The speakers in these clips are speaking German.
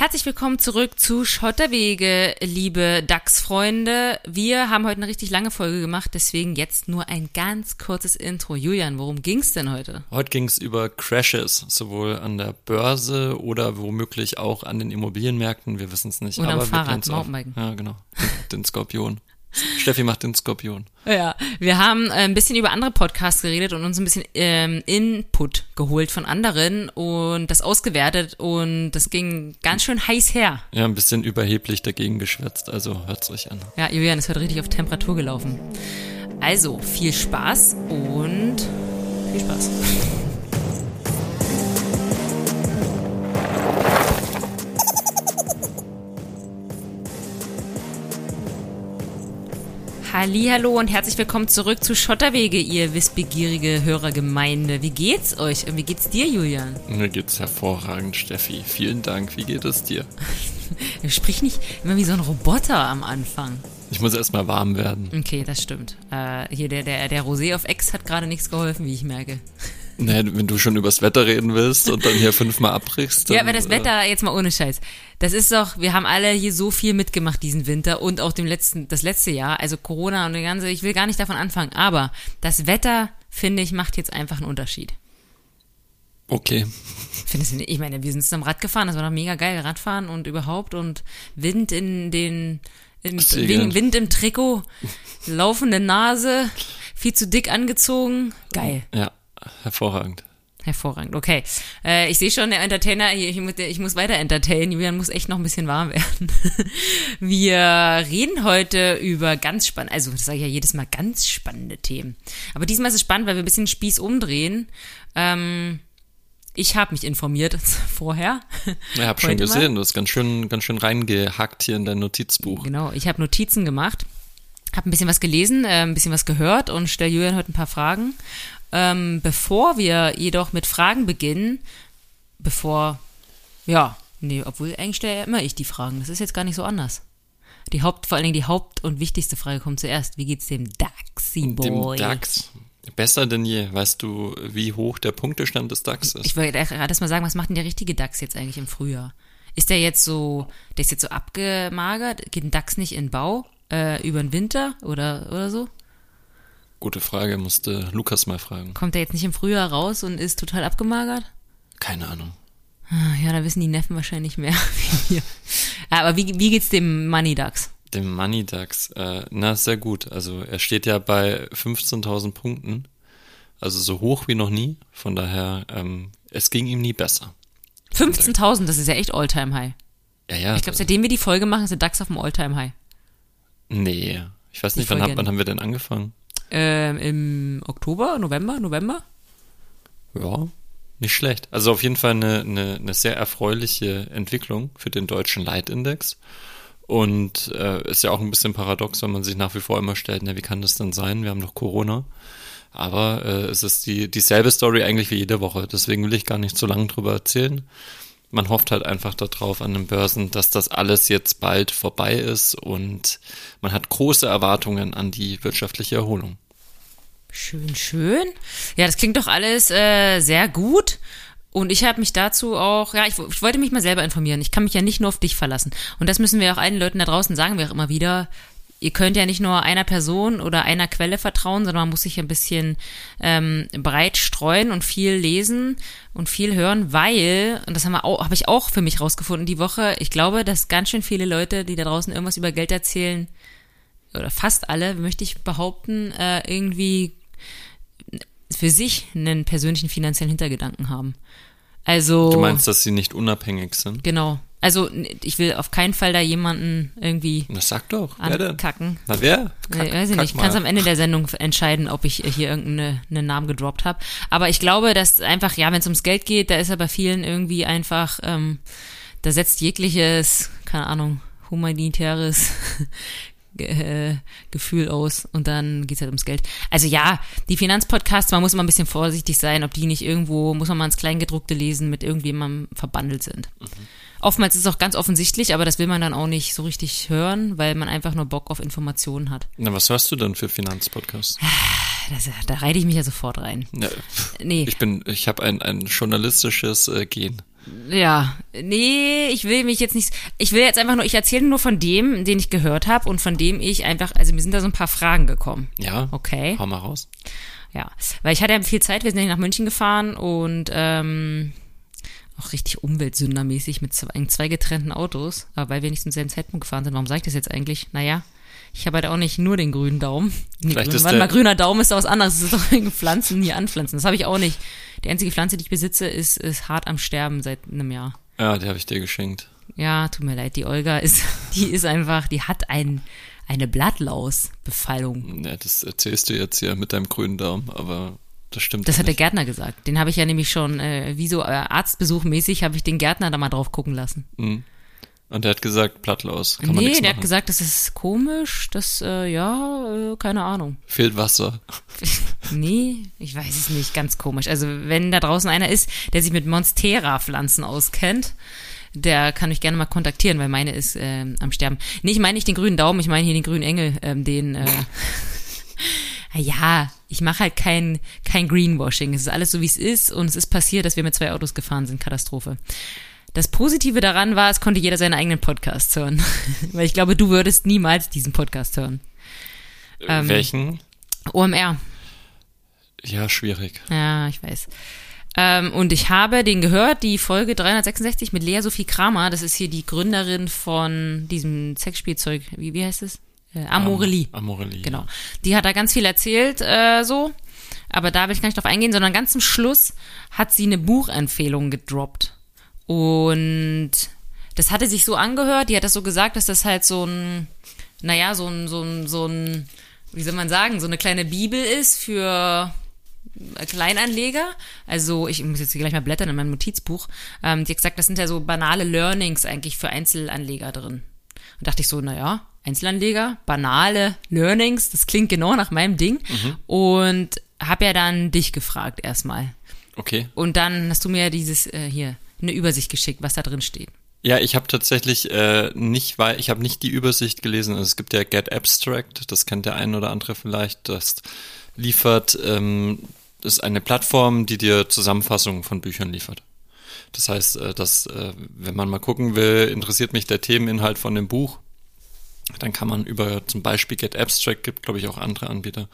Herzlich willkommen zurück zu Schotterwege, liebe DAX-Freunde. Wir haben heute eine richtig lange Folge gemacht, deswegen jetzt nur ein ganz kurzes Intro. Julian, worum ging's denn heute? Heute ging's über Crashes, sowohl an der Börse oder womöglich auch an den Immobilienmärkten. Wir wissen es nicht. Und aber am Fahrrad, wir Mountainbiken. Ja, genau. Den Skorpion. Steffi macht den Skorpion. Ja, wir haben äh, ein bisschen über andere Podcasts geredet und uns ein bisschen ähm, Input geholt von anderen und das ausgewertet und das ging ganz schön heiß her. Ja, ein bisschen überheblich dagegen geschwätzt, also hört's euch an. Ja, Julian ist heute richtig auf Temperatur gelaufen. Also, viel Spaß und viel Spaß. Hallo und herzlich willkommen zurück zu Schotterwege, ihr wissbegierige Hörergemeinde. Wie geht's euch und wie geht's dir, Julian? Mir geht's hervorragend, Steffi. Vielen Dank. Wie geht es dir? Sprich nicht immer wie so ein Roboter am Anfang. Ich muss erstmal warm werden. Okay, das stimmt. Äh, hier der, der, der Rosé auf Ex hat gerade nichts geholfen, wie ich merke. Nee, wenn du schon übers Wetter reden willst und dann hier fünfmal abbrichst. Dann, Ja, aber das Wetter, jetzt mal ohne Scheiß. Das ist doch, wir haben alle hier so viel mitgemacht diesen Winter und auch dem letzten, das letzte Jahr, also Corona und die ganze, ich will gar nicht davon anfangen, aber das Wetter, finde ich, macht jetzt einfach einen Unterschied. Okay. Findest du nicht? Ich meine, wir sind zusammen Rad gefahren, das war doch mega geil, Radfahren und überhaupt und Wind in den, in, Segeln. Wind im Trikot, laufende Nase, viel zu dick angezogen, geil. Ja, hervorragend. Hervorragend, okay. Äh, ich sehe schon, der Entertainer, ich, muss, ich muss weiter entertainen, Julian muss echt noch ein bisschen warm werden. Wir reden heute über ganz spannende, also das sage ich ja jedes Mal, ganz spannende Themen. Aber diesmal ist es spannend, weil wir ein bisschen Spieß umdrehen. Ähm, ich habe mich informiert vorher. Ich habe schon Heute mal. gesehen, du hast ganz schön, ganz schön reingehackt hier in dein Notizbuch. Genau, ich habe Notizen gemacht, habe ein bisschen was gelesen, äh, ein bisschen was gehört und stelle Julian heute ein paar Fragen. Ähm, bevor wir jedoch mit Fragen beginnen, bevor, ja, nee, obwohl eigentlich stelle ja immer ich die Fragen. Das ist jetzt gar nicht so anders. Die Haupt, vor allen Dingen die Haupt- und wichtigste Frage kommt zuerst. Wie geht's dem Daxi Boy? Dem DAX. Besser denn je. Weißt du, wie hoch der Punktestand des DAX ist? Ich wollte gerade erst mal sagen, was macht denn der richtige DAX jetzt eigentlich im Frühjahr? Ist der jetzt so, der ist jetzt so abgemagert? Geht ein DAX nicht in Bau äh, über den Winter oder, oder so? Gute Frage, musste Lukas mal fragen. Kommt der jetzt nicht im Frühjahr raus und ist total abgemagert? Keine Ahnung. Ah, Ja, da wissen die Neffen wahrscheinlich mehr wie wir. Aber wie, wie geht's dem Money DAX? Dem Money DAX, äh, na, sehr gut. Also er steht ja bei 15.000 Punkten. Also so hoch wie noch nie. Von daher, ähm, es ging ihm nie besser. 15.000, das ist ja echt Alltime High. Ja, ja. Ich glaube, seitdem wir die Folge machen, ist der DAX auf dem Alltime High. nee. Ich weiß nicht, wann, hab, wann haben wir denn angefangen? Ähm, Im Oktober, November, November? Ja, nicht schlecht. Also auf jeden Fall eine, eine, eine sehr erfreuliche Entwicklung für den deutschen Leitindex. Und äh, ist ja auch ein bisschen paradox, wenn man sich nach wie vor immer stellt, na, wie kann das denn sein? Wir haben doch Corona. Aber äh, es ist die, dieselbe Story eigentlich wie jede Woche. Deswegen will ich gar nicht zu lange drüber erzählen. Man hofft halt einfach darauf an den Börsen, dass das alles jetzt bald vorbei ist und man hat große Erwartungen an die wirtschaftliche Erholung. Schön, schön. Ja, das klingt doch alles äh, sehr gut. Und ich habe mich dazu auch, ja, ich, ich wollte mich mal selber informieren. Ich kann mich ja nicht nur auf dich verlassen. Und das müssen wir auch allen Leuten da draußen sagen, wir auch immer wieder. Ihr könnt ja nicht nur einer Person oder einer Quelle vertrauen, sondern man muss sich ein bisschen ähm, breit streuen und viel lesen und viel hören, weil, und das haben wir auch, habe ich auch für mich rausgefunden die Woche, ich glaube, dass ganz schön viele Leute, die da draußen irgendwas über Geld erzählen, oder fast alle, möchte ich behaupten, äh, irgendwie für sich einen persönlichen finanziellen Hintergedanken haben. Also. Du meinst, dass sie nicht unabhängig sind? Genau. Also ich will auf keinen Fall da jemanden irgendwie Das sag doch. Wer denn? ankacken. Na wer? Kack, Nee, weiß ich nicht. Ich kann es am Ende der Sendung entscheiden, ob ich hier irgendeinen einen Namen gedroppt habe. Aber ich glaube, dass einfach, ja, wenn es ums Geld geht, da ist er bei vielen irgendwie einfach, ähm, da setzt jegliches, keine Ahnung, humanitäres Ge- äh, Gefühl aus und dann geht's halt ums Geld. Also ja, die Finanzpodcasts, man muss immer ein bisschen vorsichtig sein, ob die nicht irgendwo, muss man mal ins Kleingedruckte lesen, mit irgendjemandem verbandelt sind. Oftmals ist es auch ganz offensichtlich, aber das will man dann auch nicht so richtig hören, weil man einfach nur Bock auf Informationen hat. Na, was hörst du denn für Finanzpodcasts? Das, da reite ich mich ja sofort rein. Ja, Nee. Ich bin, ich habe ein, ein journalistisches äh, Gen. Ja, nee, ich will mich jetzt nicht. Ich will jetzt einfach nur, ich erzähle nur von dem, den ich gehört habe und von dem ich einfach, also mir sind da so ein paar Fragen gekommen. Ja. Okay. Hau mal raus. Ja, weil ich hatte ja viel Zeit, wir sind ja nach München gefahren und ähm, auch richtig umweltsündermäßig mit zwei, zwei getrennten Autos, aber weil wir nicht zum selben Zeitpunkt gefahren sind. Warum sage ich das jetzt eigentlich? Naja, ich habe halt auch nicht nur den grünen Daumen. Nee, Vielleicht ist der- mal, grüner Daumen ist doch was anderes. Das ist doch Pflanzen hier anpflanzen. Das habe ich auch nicht. Die einzige Pflanze, die ich besitze, ist, ist hart am Sterben seit einem Jahr. Ja, die habe ich dir geschenkt. Ja, tut mir leid, die Olga ist, die ist einfach, die hat ein, eine Blattlausbefallung. Ja, das erzählst du jetzt hier mit deinem grünen Daumen, aber das stimmt. Das hat der nicht. Gärtner gesagt. Den habe ich ja nämlich schon, äh, wie so äh, Arztbesuchmäßig, habe ich den Gärtner da mal drauf gucken lassen. Mhm. Und der hat gesagt, Plattlaus. Kann man nee, der hat machen. gesagt, das ist komisch, das, äh, ja, äh, keine Ahnung. Fehlt Wasser. Nee, ich weiß es nicht, ganz komisch. Also wenn da draußen einer ist, der sich mit Monstera-Pflanzen auskennt, der kann mich gerne mal kontaktieren, weil meine ist ähm, am Sterben. Nee, ich meine nicht den grünen Daumen, ich meine hier den grünen Engel, ähm, den, äh, ja, ich mache halt kein, kein Greenwashing. Es ist alles so, wie es ist und es ist passiert, dass wir mit zwei Autos gefahren sind. Katastrophe. Das Positive daran war, es konnte jeder seinen eigenen Podcast hören. weil ich glaube, du würdest niemals diesen Podcast hören. Ähm, Welchen? OMR. Ja, schwierig. Ja, ich weiß. Ähm, und ich habe den gehört, die Folge 366 mit Lea Sophie Kramer. Das ist hier die Gründerin von diesem Sexspielzeug. Wie, wie heißt es? Äh, Amorelie. Am- Amorelie. Genau. Die hat da ganz viel erzählt, äh, so. Aber da will ich gar nicht drauf eingehen, sondern ganz zum Schluss hat sie eine Buchempfehlung gedroppt. Und das hatte sich so angehört, die hat das so gesagt, dass das halt so ein, naja, so ein, so ein, so ein, wie soll man sagen, so eine kleine Bibel ist für Kleinanleger. Also ich muss jetzt hier gleich mal blättern in meinem Notizbuch. Ähm, die hat gesagt, das sind ja so banale Learnings eigentlich für Einzelanleger drin. Und dachte ich so, naja, Einzelanleger, banale Learnings, das klingt genau nach meinem Ding. Und habe ja dann dich gefragt erstmal. Okay. Und dann hast du mir dieses äh, hier eine Übersicht geschickt, was da drin steht. Ja, ich habe tatsächlich äh, nicht, weil ich habe nicht die Übersicht gelesen. Also es gibt ja Get Abstract, das kennt der ein oder andere vielleicht. Das liefert, ähm, das ist eine Plattform, die dir Zusammenfassungen von Büchern liefert. Das heißt, äh, dass äh, wenn man mal gucken will, interessiert mich der Themeninhalt von dem Buch, dann kann man über zum Beispiel Get Abstract, gibt glaube ich auch andere Anbieter,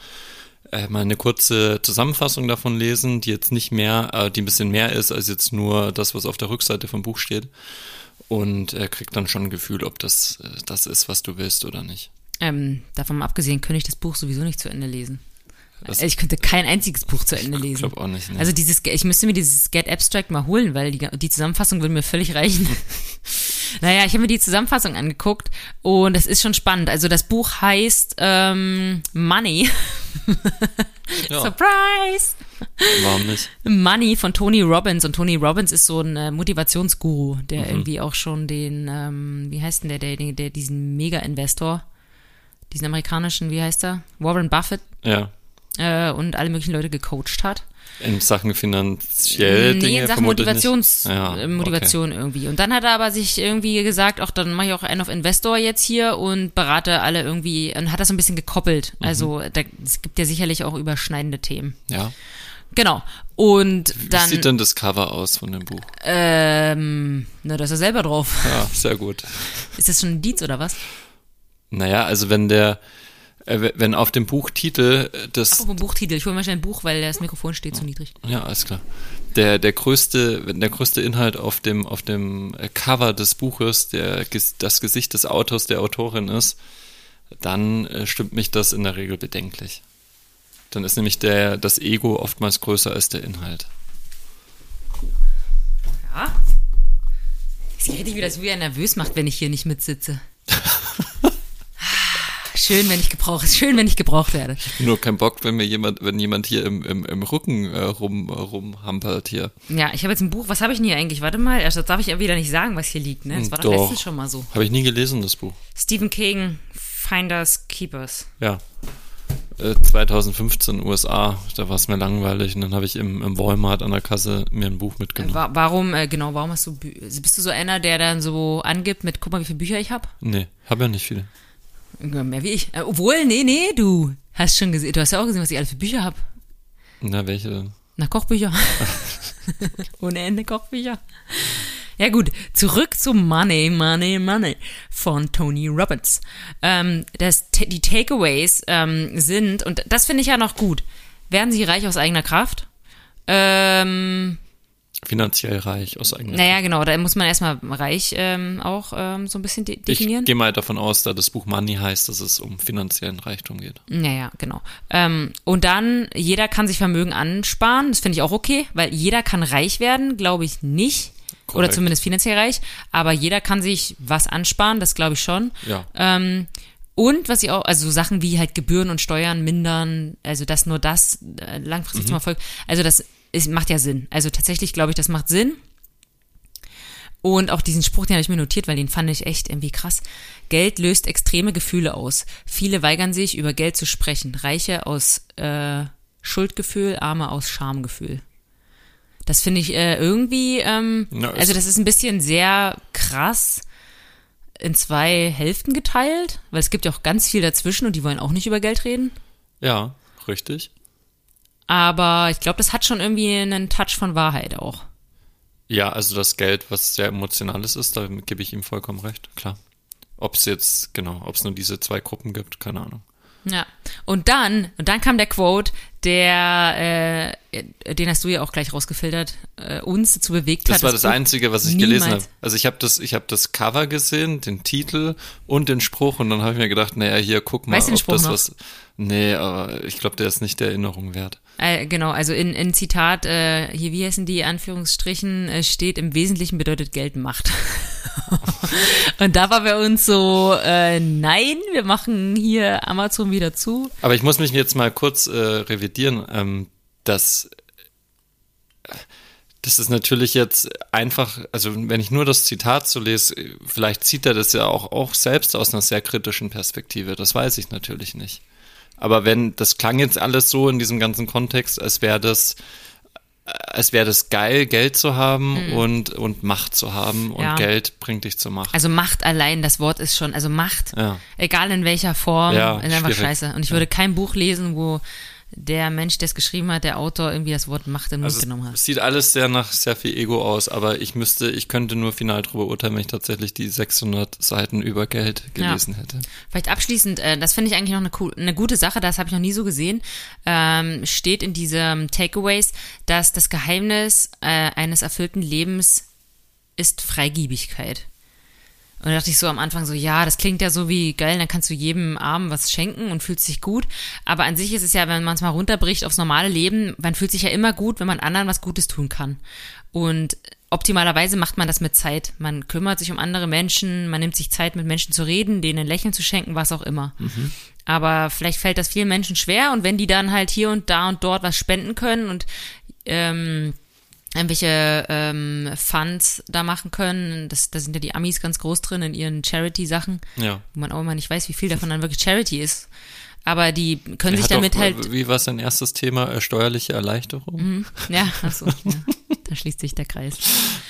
äh, mal eine kurze Zusammenfassung davon lesen, die jetzt nicht mehr, äh, die ein bisschen mehr ist als jetzt nur das, was auf der Rückseite vom Buch steht. Und äh, kriegt dann schon ein Gefühl, ob das äh, das ist, was du willst oder nicht. Ähm, davon abgesehen, könnte ich das Buch sowieso nicht zu Ende lesen. Das- ich könnte kein einziges Buch zu Ende lesen. glaub auch nicht, ne. Also dieses, ich müsste mir dieses Get Abstract mal holen, weil die, die Zusammenfassung würde mir völlig reichen. naja, ich habe mir die Zusammenfassung angeguckt und es ist schon spannend. Also das Buch heißt ähm, Money. Ja, Surprise! warum nicht? Money von Tony Robbins und Tony Robbins ist so ein äh, Motivationsguru, der Mhm. irgendwie auch schon den, ähm, wie heißt denn der, der, der, der diesen Mega-Investor, diesen amerikanischen, wie heißt er? Warren Buffett Ja. Äh, und alle möglichen Leute gecoacht hat. In Sachen finanzielle nee, Dinge in Sachen Motivations. Ja, Motivation irgendwie. Und dann hat er aber sich irgendwie gesagt, auch dann mache ich auch einen auf Investor jetzt hier und berate alle irgendwie und hat das so ein bisschen gekoppelt. Mhm. Also da, es gibt ja sicherlich auch überschneidende Themen. Ja. Genau. Und Wie dann, sieht denn das Cover aus von dem Buch? ähm, na, da ist er selber drauf. Ja, sehr gut. Ist das schon ein Dietz oder was? Naja, also wenn der, wenn auf dem Buchtitel äh, das, Apropos Buchtitel, ich hole mal schnell ein Buch, weil das Mikrofon steht zu niedrig. ja, alles klar. Der, der größte, wenn der größte Inhalt auf dem, auf dem äh, Cover des Buches, der, das Gesicht des Autors, der Autorin ist, dann äh, stimmt mich das in der Regel bedenklich. Dann ist nämlich der, das Ego oftmals größer als der Inhalt. Ja. Ich rede wie das wieder nervös macht, wenn ich hier nicht mitsitze. Schön, wenn ich gebraucht, schön, wenn ich gebraucht werde. Nur kein Bock, wenn mir jemand, wenn jemand hier im, im, im Rücken äh, rum, rumhampert hier. Ja, ich habe jetzt ein Buch. Was habe ich denn hier eigentlich? Warte mal, erst das darf ich ja wieder nicht sagen, was hier liegt. Ne? Das war doch, Doch. letztens schon mal so. Habe ich nie gelesen, das Buch. Stephen King, Finders Keepers. Ja. Äh, 2015 USA, da war es mir langweilig und dann habe ich im, im Walmart an der Kasse mir ein Buch mitgenommen. Wa warum, äh, genau, warum hast du, bist du so einer, der dann so angibt mit, guck mal, wie viele Bücher ich habe? Nee, habe ja nicht viele. Mehr wie ich. Äh, obwohl, nee, nee, du hast schon gesehen, du hast ja auch gesehen, was ich alle für Bücher habe. Na, welche denn? Na, Kochbücher. Ohne Ende Kochbücher. Ja gut, zurück zu Money, Money, Money von Tony Robbins. Ähm, das, die Takeaways ähm, sind, und das finde ich ja noch gut, werden sie reich aus eigener Kraft? Ähm, Finanziell reich aus eigener naja, genau, da muss man erstmal reich ähm, auch ähm, so ein bisschen de definieren. Ich gehe mal davon aus, da das Buch Money heißt, dass es um finanziellen Reichtum geht. Naja, genau. Ähm, und dann, jeder kann sich Vermögen ansparen, das finde ich auch okay, weil jeder kann reich werden, glaube ich nicht. Oder Korrekt. zumindest finanziell reich, aber jeder kann sich was ansparen, das glaube ich schon. Ja. Ähm, und was ich auch, also so Sachen wie halt Gebühren und Steuern mindern, also dass nur das äh, langfristig Mhm. zum Erfolg, also das ist, macht ja Sinn. Also tatsächlich glaube ich, das macht Sinn. Und auch diesen Spruch, den habe ich mir notiert, weil den fand ich echt irgendwie krass. Geld löst extreme Gefühle aus. Viele weigern sich, über Geld zu sprechen. Reiche aus äh, Schuldgefühl, Arme aus Schamgefühl. Das finde ich äh, irgendwie, ähm, es- also das ist ein bisschen sehr krass in zwei Hälften geteilt, weil es gibt ja auch ganz viel dazwischen und die wollen auch nicht über Geld reden. Ja, richtig. Aber ich glaube, das hat schon irgendwie einen Touch von Wahrheit auch. Ja, also das Geld, was sehr emotionales ist, da gebe ich ihm vollkommen recht, klar. Ob es jetzt, genau, ob es nur diese zwei Gruppen gibt, keine Ahnung. Ja. Und dann, und dann kam der Quote, der, äh, den hast du ja auch gleich rausgefiltert, äh, uns dazu bewegt Das hat. war das Einzige, was ich gelesen habe. niemals- Also ich habe das, ich habe das Cover gesehen, den Titel und den Spruch und dann habe ich mir gedacht, naja, hier guck mal, Weißt ob Spruch das noch? was. Nee, aber ich glaube, der ist nicht der Erinnerung wert. Äh, genau, also in, in Zitat, äh, hier, wie heißen die Anführungsstrichen, äh, steht, im Wesentlichen bedeutet Geld Macht. und da war bei uns so, äh, nein, wir machen hier Amazon wieder zu. Aber ich muss mich jetzt mal kurz äh, revidieren, ähm, dass das ist natürlich jetzt einfach, also wenn ich nur das Zitat so lese, vielleicht zieht er das ja auch, auch selbst aus einer sehr kritischen Perspektive, das weiß ich natürlich nicht. Aber wenn, das klang jetzt alles so in diesem ganzen Kontext, als wäre das, als wäre das geil, Geld zu haben und, und Macht zu haben und Mhm. Ja. Geld bringt dich zur Macht. Also Macht allein, das Wort ist schon, also Macht, Ja. egal in welcher Form, Ja, ist einfach schwierig. scheiße. Und ich würde kein Buch lesen, wo der Mensch, der es geschrieben hat, der Autor irgendwie das Wort Macht in den Mund Also genommen hat. es sieht alles sehr nach sehr viel Ego aus, aber ich müsste, ich könnte nur final darüber urteilen, wenn ich tatsächlich die 600 Seiten über Geld gelesen hätte. Vielleicht abschließend, äh, das finde ich eigentlich noch eine, cool, eine gute Sache, das habe ich noch nie so gesehen, ähm, steht in diesem Takeaways, dass das Geheimnis äh, eines erfüllten Lebens ist Freigiebigkeit. Und da dachte ich so am Anfang so, ja, das klingt ja so wie geil, dann kannst du jedem Armen was schenken und fühlst dich gut. Aber an sich ist es ja, wenn man es mal runterbricht aufs normale Leben, man fühlt sich ja immer gut, wenn man anderen was Gutes tun kann. Und optimalerweise macht man das mit Zeit. Man kümmert sich um andere Menschen, man nimmt sich Zeit, mit Menschen zu reden, denen ein Lächeln zu schenken, was auch immer. Aber vielleicht fällt das vielen Menschen schwer und wenn die dann halt hier und da und dort was spenden können und ähm, irgendwelche ähm, Funds da machen können. Das, da sind ja die Amis ganz groß drin in ihren Charity-Sachen, Ja. wo man auch immer nicht weiß, wie viel davon dann wirklich Charity ist. Aber die können Er sich damit auch, halt. Wie war sein erstes Thema? Äh, steuerliche Erleichterung? Ja, achso, ja, da schließt sich der Kreis.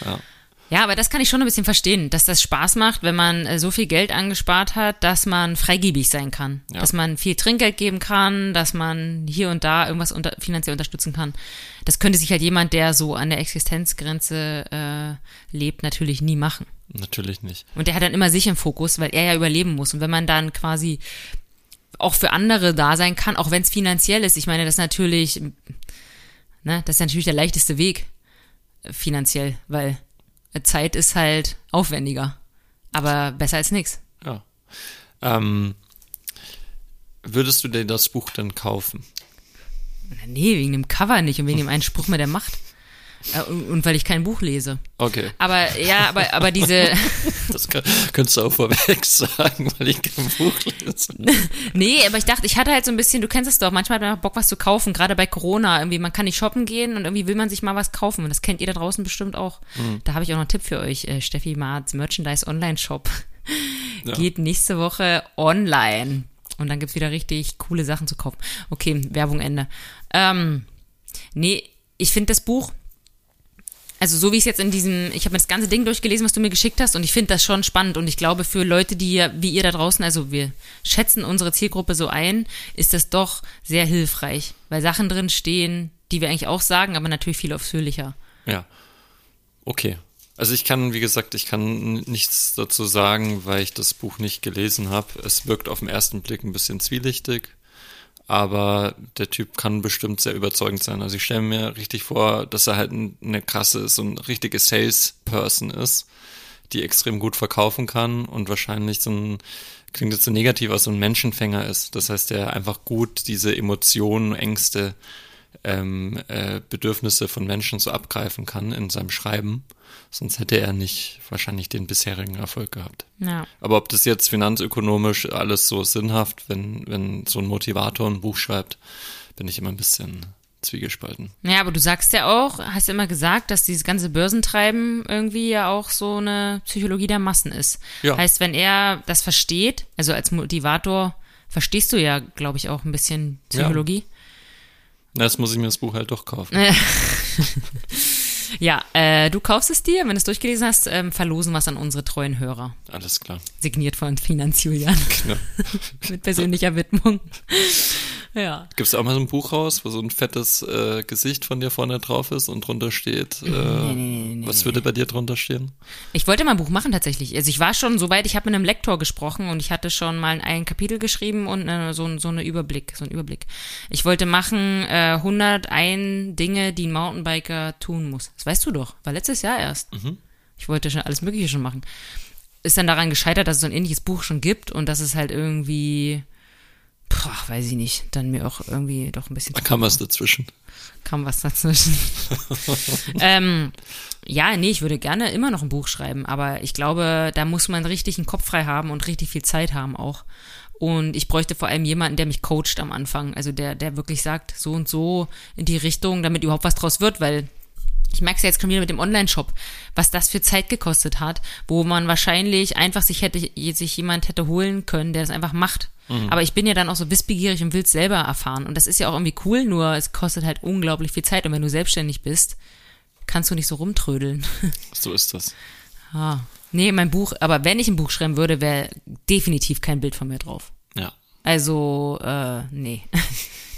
Ja. Ja, aber das kann ich schon ein bisschen verstehen, dass das Spaß macht, wenn man äh, so viel Geld angespart hat, dass man freigebig sein kann. Ja. Dass man viel Trinkgeld geben kann, dass man hier und da irgendwas unter, finanziell unterstützen kann. Das könnte sich halt jemand, der so an der Existenzgrenze äh, lebt, natürlich nie machen. Natürlich nicht. Und der hat dann immer sich im Fokus, weil er ja überleben muss. Und wenn man dann quasi auch für andere da sein kann, auch wenn es finanziell ist, ich meine, das ist natürlich, ne, das ist natürlich der leichteste Weg äh, finanziell, weil Zeit ist halt aufwendiger. Aber besser als nichts. Ja. Ähm, würdest du dir das Buch denn kaufen? Nee, wegen dem Cover nicht und wegen dem einen Spruch mit der Macht. Äh, Und, weil ich kein Buch lese. Okay, Aber ja, aber, aber diese, das kann, könntest du auch vorweg sagen, weil ich kein Buch lese. Nee, aber ich dachte, ich hatte halt so ein bisschen, du kennst es doch, manchmal hat man Bock, was zu kaufen, gerade bei Corona. Irgendwie, man kann nicht shoppen gehen und irgendwie will man sich mal was kaufen. Und das kennt ihr da draußen bestimmt auch. Da habe ich auch noch einen Tipp für euch. Äh, Steffi Marz Merchandise Online Shop Ja. geht nächste Woche online. Und dann gibt's wieder richtig coole Sachen zu kaufen. Okay, Werbung Ende. Ähm, nee, ich finde das Buch, also so wie ich es jetzt in diesem, ich habe mir das ganze Ding durchgelesen, was du mir geschickt hast, und ich finde das schon spannend. Und ich glaube, für Leute, die wie ihr da draußen, also wir schätzen unsere Zielgruppe so ein, ist das doch sehr hilfreich, weil Sachen drin stehen, die wir eigentlich auch sagen, aber natürlich viel ausführlicher. Ja. Okay. Also ich kann, wie gesagt, ich kann nichts dazu sagen, weil ich das Buch nicht gelesen habe. Es wirkt auf den ersten Blick ein bisschen zwielichtig, aber der Typ kann bestimmt sehr überzeugend sein. Also ich stelle mir richtig vor, dass er halt eine krasse, so ein richtige Salesperson ist, die extrem gut verkaufen kann und wahrscheinlich so ein, klingt jetzt so negativ, aber so ein Menschenfänger ist. Das heißt, der einfach gut diese Emotionen, Ängste, ähm, äh, Bedürfnisse von Menschen so abgreifen kann in seinem Schreiben. Sonst hätte er nicht wahrscheinlich den bisherigen Erfolg gehabt. Ja. Aber ob das jetzt finanzökonomisch alles so sinnhaft, wenn, wenn so ein Motivator ein Buch schreibt, bin ich immer ein bisschen zwiegespalten. Ja, aber du sagst ja auch, hast ja immer gesagt, dass dieses ganze Börsentreiben irgendwie ja auch so eine Psychologie der Massen ist. Ja. Heißt, wenn er das versteht, also als Motivator verstehst du ja, glaube ich, auch ein bisschen Psychologie. Na, Jetzt muss ich mir das Buch halt doch kaufen. Ja, äh, du kaufst es dir, wenn du es durchgelesen hast, ähm, verlosen was an unsere treuen Hörer. Alles klar. Signiert von Finanzjulian. Genau. Mit persönlicher Widmung. Ja. Gibt es auch mal so ein Buch raus, wo so ein fettes äh, Gesicht von dir vorne drauf ist und drunter steht, äh, nee, nee, nee, was würde bei dir drunter stehen? Ich wollte mal ein Buch machen tatsächlich. Also ich war schon so weit, ich habe mit einem Lektor gesprochen und ich hatte schon mal ein Kapitel geschrieben und äh, so, so eine Überblick, so einen Überblick. Ich wollte machen äh, 101 Dinge, die ein Mountainbiker tun muss. Das weißt du doch, war letztes Jahr erst. Ich wollte schon alles Mögliche schon machen. Ist dann daran gescheitert, dass es so ein ähnliches Buch schon gibt und dass es halt irgendwie, boah, weiß ich nicht, dann mir auch irgendwie doch ein bisschen Da kam was dazwischen. kam was dazwischen. ähm, ja, nee, ich würde gerne immer noch ein Buch schreiben, aber ich glaube, da muss man richtig einen Kopf frei haben und richtig viel Zeit haben auch. Und ich bräuchte vor allem jemanden, der mich coacht am Anfang, also der, der wirklich sagt, so und so in die Richtung, damit überhaupt was draus wird, weil ich merke es ja jetzt schon wieder mit dem Online-Shop, was das für Zeit gekostet hat, wo man wahrscheinlich einfach sich hätte, sich jemand hätte holen können, der das einfach macht. Aber ich bin ja dann auch so wissbegierig und will es selber erfahren. Und das ist ja auch irgendwie cool, nur es kostet halt unglaublich viel Zeit. Und wenn du selbstständig bist, kannst du nicht so rumtrödeln. So ist das. ah. Nee, mein Buch, aber wenn ich ein Buch schreiben würde, wäre definitiv kein Bild von mir drauf. Ja. Also, äh, nee.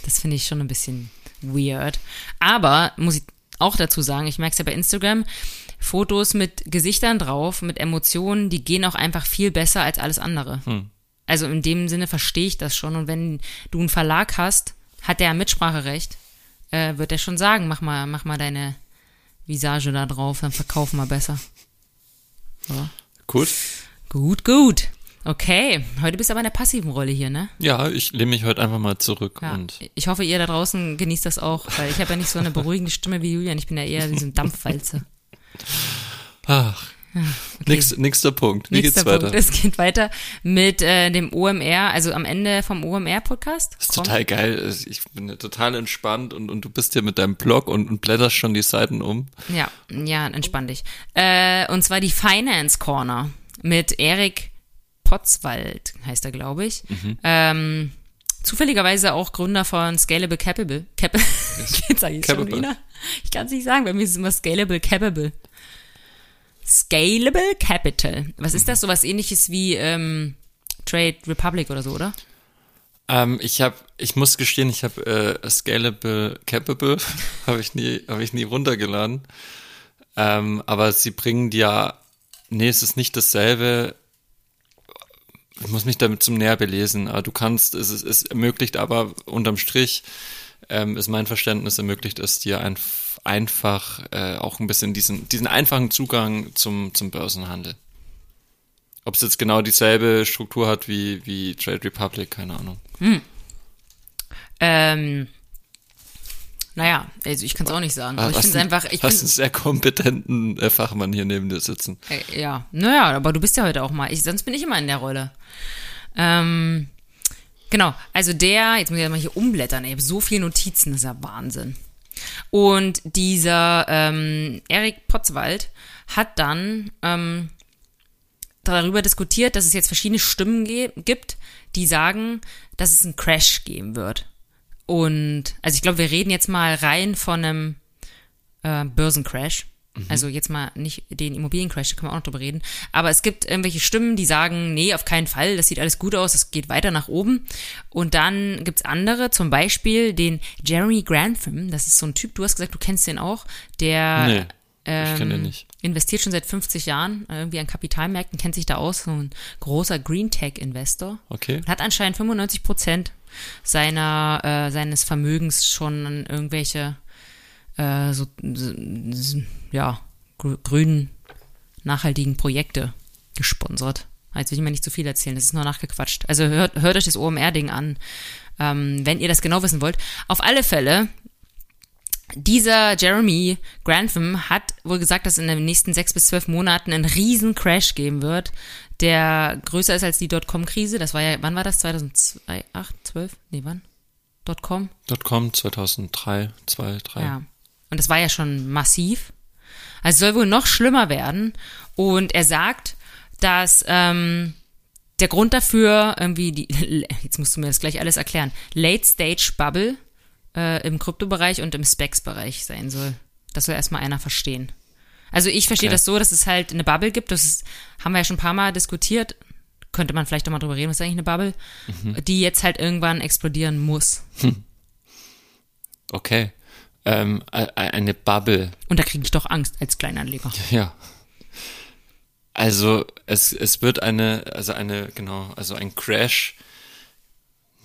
Das finde ich schon ein bisschen weird. Aber, muss ich auch dazu sagen, ich merke es ja bei Instagram, Fotos mit Gesichtern drauf, mit Emotionen, die gehen auch einfach viel besser als alles andere. Also in dem Sinne verstehe ich das schon. Und wenn du einen Verlag hast, hat der Mitspracherecht, äh, wird er schon sagen, mach mal, mach mal deine Visage da drauf, dann verkaufen wir besser. Ja. Gut. Gut, gut. Okay, heute bist du aber in der passiven Rolle hier, ne? Ja, ich lehne mich heute einfach mal zurück Ja. und Ich hoffe, ihr da draußen genießt das auch, weil ich habe ja nicht so eine beruhigende Stimme wie Julian. Ich bin ja eher wie so ein Dampfwalze. ach, nix, nächster Punkt. Wie Nächster geht's weiter? Punkt. Es geht weiter mit äh, dem OMR, also am Ende vom OMR-Podcast. Das ist total geil. Ich bin ja total entspannt und, und du bist hier mit deinem Blog und, und blätterst schon die Seiten um. Ja, ja, entspann dich. Äh, und zwar die Finance Corner mit Erik Potzwald, heißt er, glaube ich. Mhm. Ähm, zufälligerweise auch Gründer von Scalable Capable. Cap Jetzt ich schon wieder. Ich kann es nicht sagen, bei mir ist es immer Scalable Capable. Scalable Capital. Was ist das? Sowas ähnliches wie ähm, Trade Republic oder so, oder? Ähm, ich habe, ich muss gestehen, ich habe äh, Scalable Capable habe ich nie, habe ich nie runtergeladen. Ähm, aber sie bringen dir, nee, es ist nicht dasselbe. Ich muss mich damit zum näher belesen. Aber du kannst, es, ist, es ermöglicht aber unterm Strich, ähm, ist mein Verständnis, ermöglicht es dir ein, einfach äh, auch ein bisschen diesen, diesen einfachen Zugang zum, zum Börsenhandel. Ob es jetzt genau dieselbe Struktur hat wie, wie Trade Republic, keine Ahnung. Ähm, naja, also ich kann es auch nicht sagen. Aber ich Hast finde einfach, ich hast einen sehr kompetenten äh, Fachmann hier neben dir sitzen. Äh, Ja, naja, aber du bist ja heute auch mal. Ich, sonst bin ich immer in der Rolle. Ähm, genau, also der, jetzt muss ich mal hier umblättern, ich habe so viele Notizen, das ist ja Wahnsinn. Und dieser ähm, Erik Potzwald hat dann ähm, darüber diskutiert, dass es jetzt verschiedene Stimmen gibt, die sagen, dass es einen Crash geben wird. Und also ich glaube, wir reden jetzt mal rein von einem äh, Börsencrash. Also jetzt mal nicht den Immobiliencrash, da können wir auch noch drüber reden. Aber es gibt irgendwelche Stimmen, die sagen, nee, auf keinen Fall, das sieht alles gut aus, es geht weiter nach oben. Und dann gibt's andere, zum Beispiel den Jeremy Grantham, das ist so ein Typ, du hast gesagt, du kennst den auch, der Nee. ähm, kenn den nicht. Investiert schon seit 50 Jahren äh, irgendwie an Kapitalmärkten, kennt sich da aus, so ein großer Green Tech-Investor. Okay. Hat anscheinend 95 Prozent seiner, äh, seines Vermögens schon an irgendwelche, äh, so, ja, grü grünen, nachhaltigen Projekte gesponsert. Jetzt will ich mir nicht zu viel erzählen, das ist nur nachgequatscht. Also hört, hört euch das OMR-Ding an, ähm, wenn ihr das genau wissen wollt. Auf alle Fälle, dieser Jeremy Grantham hat wohl gesagt, dass in den nächsten sechs bis zwölf Monaten ein riesen Crash geben wird, der größer ist als die Dotcom-Krise. Das war ja, wann war das? 2002, 8, 12? Nee, wann? Dotcom? Dotcom 2003, 2, 3. Ja. Und das war ja schon massiv. Also es soll wohl noch schlimmer werden. Und er sagt, dass ähm, der Grund dafür irgendwie die, jetzt musst du mir das gleich alles erklären, Late Stage Bubble äh, im Kryptobereich und im Specs-Bereich sein soll. Das soll erstmal einer verstehen. Also ich verstehe Okay. das so, dass es halt eine Bubble gibt. Das ist, haben wir ja schon ein paar Mal diskutiert. Könnte man vielleicht auch mal drüber reden, was ist eigentlich eine Bubble, die jetzt halt irgendwann explodieren muss. Okay. Ähm, eine Bubble. Und da kriege ich doch Angst als Kleinanleger. Ja. Also es, es wird eine, also eine, genau, also ein Crash.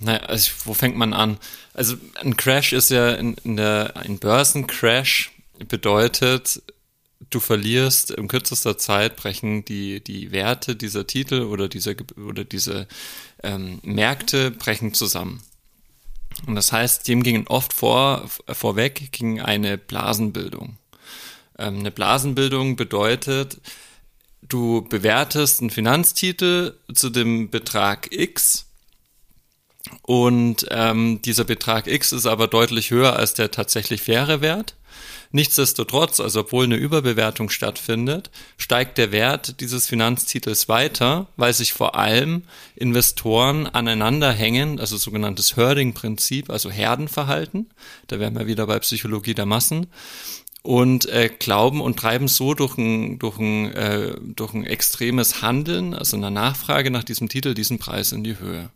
Naja, also wo fängt man an? Also ein Crash ist ja in, in der, ein Börsencrash bedeutet, du verlierst in kürzester Zeit brechen die, die Werte dieser Titel oder dieser, oder diese ähm, Märkte brechen zusammen. Und das heißt, dem ging oft vor, vorweg ging eine Blasenbildung. Ähm, eine Blasenbildung bedeutet, du bewertest einen Finanztitel zu dem Betrag X und ähm, dieser Betrag X ist aber deutlich höher als der tatsächlich faire Wert. Nichtsdestotrotz, also obwohl eine Überbewertung stattfindet, steigt der Wert dieses Finanztitels weiter, weil sich vor allem Investoren aneinander hängen, also sogenanntes Herding-Prinzip, also Herdenverhalten. Da wären wir wieder bei Psychologie der Massen und äh, glauben und treiben so durch ein, durch, ein, äh, durch ein extremes Handeln, also eine Nachfrage nach diesem Titel, diesen Preis in die Höhe.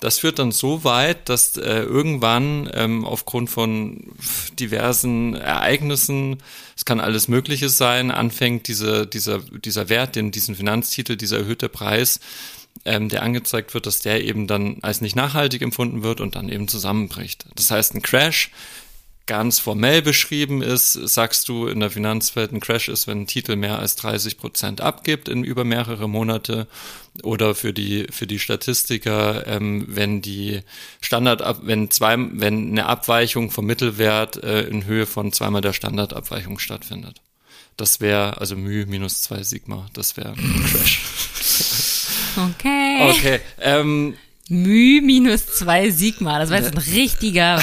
Das führt dann so weit, dass äh, irgendwann ähm, aufgrund von diversen Ereignissen, es kann alles Mögliche sein, anfängt dieser, dieser, dieser Wert, den diesen Finanztitel, dieser erhöhte Preis, ähm, der angezeigt wird, dass der eben dann als nicht nachhaltig empfunden wird und dann eben zusammenbricht. Das heißt, ein Crash ganz formell beschrieben ist, sagst du in der Finanzwelt ein Crash ist, wenn ein Titel mehr als 30 Prozent abgibt in über mehrere Monate oder für die für die Statistiker, ähm, wenn die Standard wenn zwei wenn eine Abweichung vom Mittelwert äh, in Höhe von zweimal der Standardabweichung stattfindet. Das wäre also μ minus zwei Sigma. Das wäre ein Crash. Okay. Okay. Ähm, Müh minus zwei Sigma. Das war jetzt ein richtiger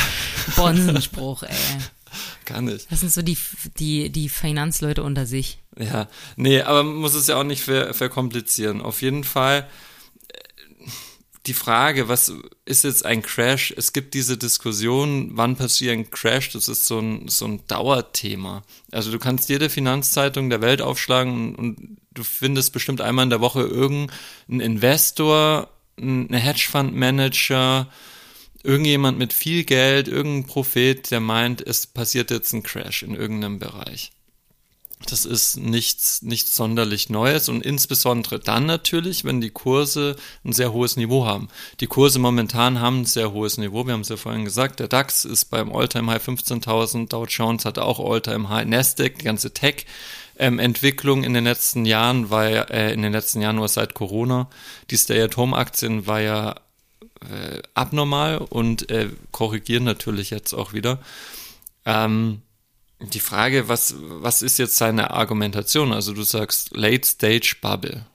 Bonsenspruch, ey. gar nicht. Das sind so die, die, die Finanzleute unter sich. Ja, nee, aber man muss es ja auch nicht ver verkomplizieren. Auf jeden Fall äh, die Frage, was ist jetzt ein Crash? Es gibt diese Diskussion, wann passiert ein Crash? Das ist so ein, so ein Dauerthema. Also du kannst jede Finanzzeitung der Welt aufschlagen und, und du findest bestimmt einmal in der Woche irgendeinen Investor, einen Hedgefondsmanager, irgendjemand mit viel Geld, irgendein Prophet, der meint, es passiert jetzt ein Crash in irgendeinem Bereich. Das ist nichts, nichts sonderlich Neues und insbesondere dann natürlich, wenn die Kurse ein sehr hohes Niveau haben. Die Kurse momentan haben ein sehr hohes Niveau. Wir haben es ja vorhin gesagt. Der DAX ist beim Alltime High 15.000. Dow Jones hatte auch Alltime High. Nasdaq, die ganze Tech ähm, Entwicklung in den letzten Jahren war ja, äh, in den letzten Jahren nur seit Corona. Die Stay-at-Home-Aktien war ja äh, abnormal und äh, korrigieren natürlich jetzt auch wieder. Ähm, die Frage, was, was ist jetzt seine Argumentation? Also du sagst Late Stage Bubble.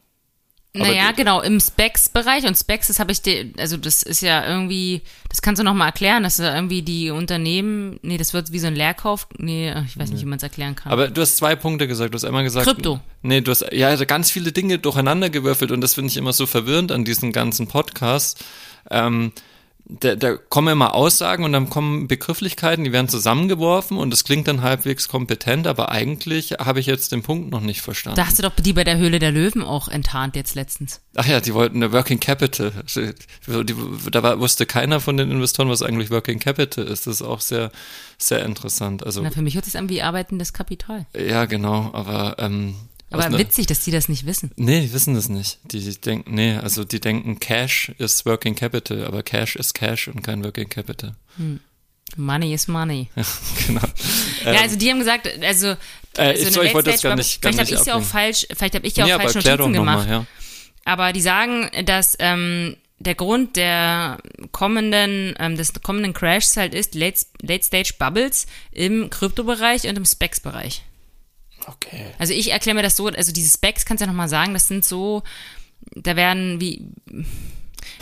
Aber Naja, genau, im Specs-Bereich und Specs, das habe ich dir, also das ist ja irgendwie, das kannst du nochmal erklären, dass da irgendwie die Unternehmen, nee, das wird wie so ein Leerkauf, nee, ich weiß nicht, wie man es erklären kann. Aber du hast zwei Punkte gesagt. Du hast einmal gesagt. Krypto. Nee, du hast ja also ganz viele Dinge durcheinander gewürfelt und das finde ich immer so verwirrend an diesen ganzen Podcasts. Ähm, da, da kommen immer Aussagen und dann kommen Begrifflichkeiten, die werden zusammengeworfen und es klingt dann halbwegs kompetent, aber eigentlich habe ich jetzt den Punkt noch nicht verstanden. Da hast du doch die bei der Höhle der Löwen auch enttarnt jetzt letztens. Ach ja, die wollten eine Working Capital. Da war, wusste keiner von den Investoren, was eigentlich Working Capital ist. Das ist auch sehr, sehr interessant. Also, Na, für mich hört sich an wie arbeitendes Kapital. Ja, genau, aber ähm, aber ne, witzig, dass die das nicht wissen. Nee, die wissen das nicht. Die, die denken, nee, also die denken, Cash ist Working Capital, aber Cash ist Cash und kein Working Capital. Hm. Money is money. genau. ja, also die haben gesagt, also äh, so so, ich wollte das gar nicht, gar vielleicht habe ich ja auch falsch, vielleicht habe ich ja auch nee, falsch Notizen gemacht. Mal, ja. Aber die sagen, dass ähm, der Grund der kommenden, ähm, des kommenden Crashs halt ist Late, Late Stage Bubbles im Kryptobereich und im Specs-Bereich. Okay. Also ich erkläre mir das so, also diese Specs, kannst du ja nochmal sagen, das sind so, da werden wie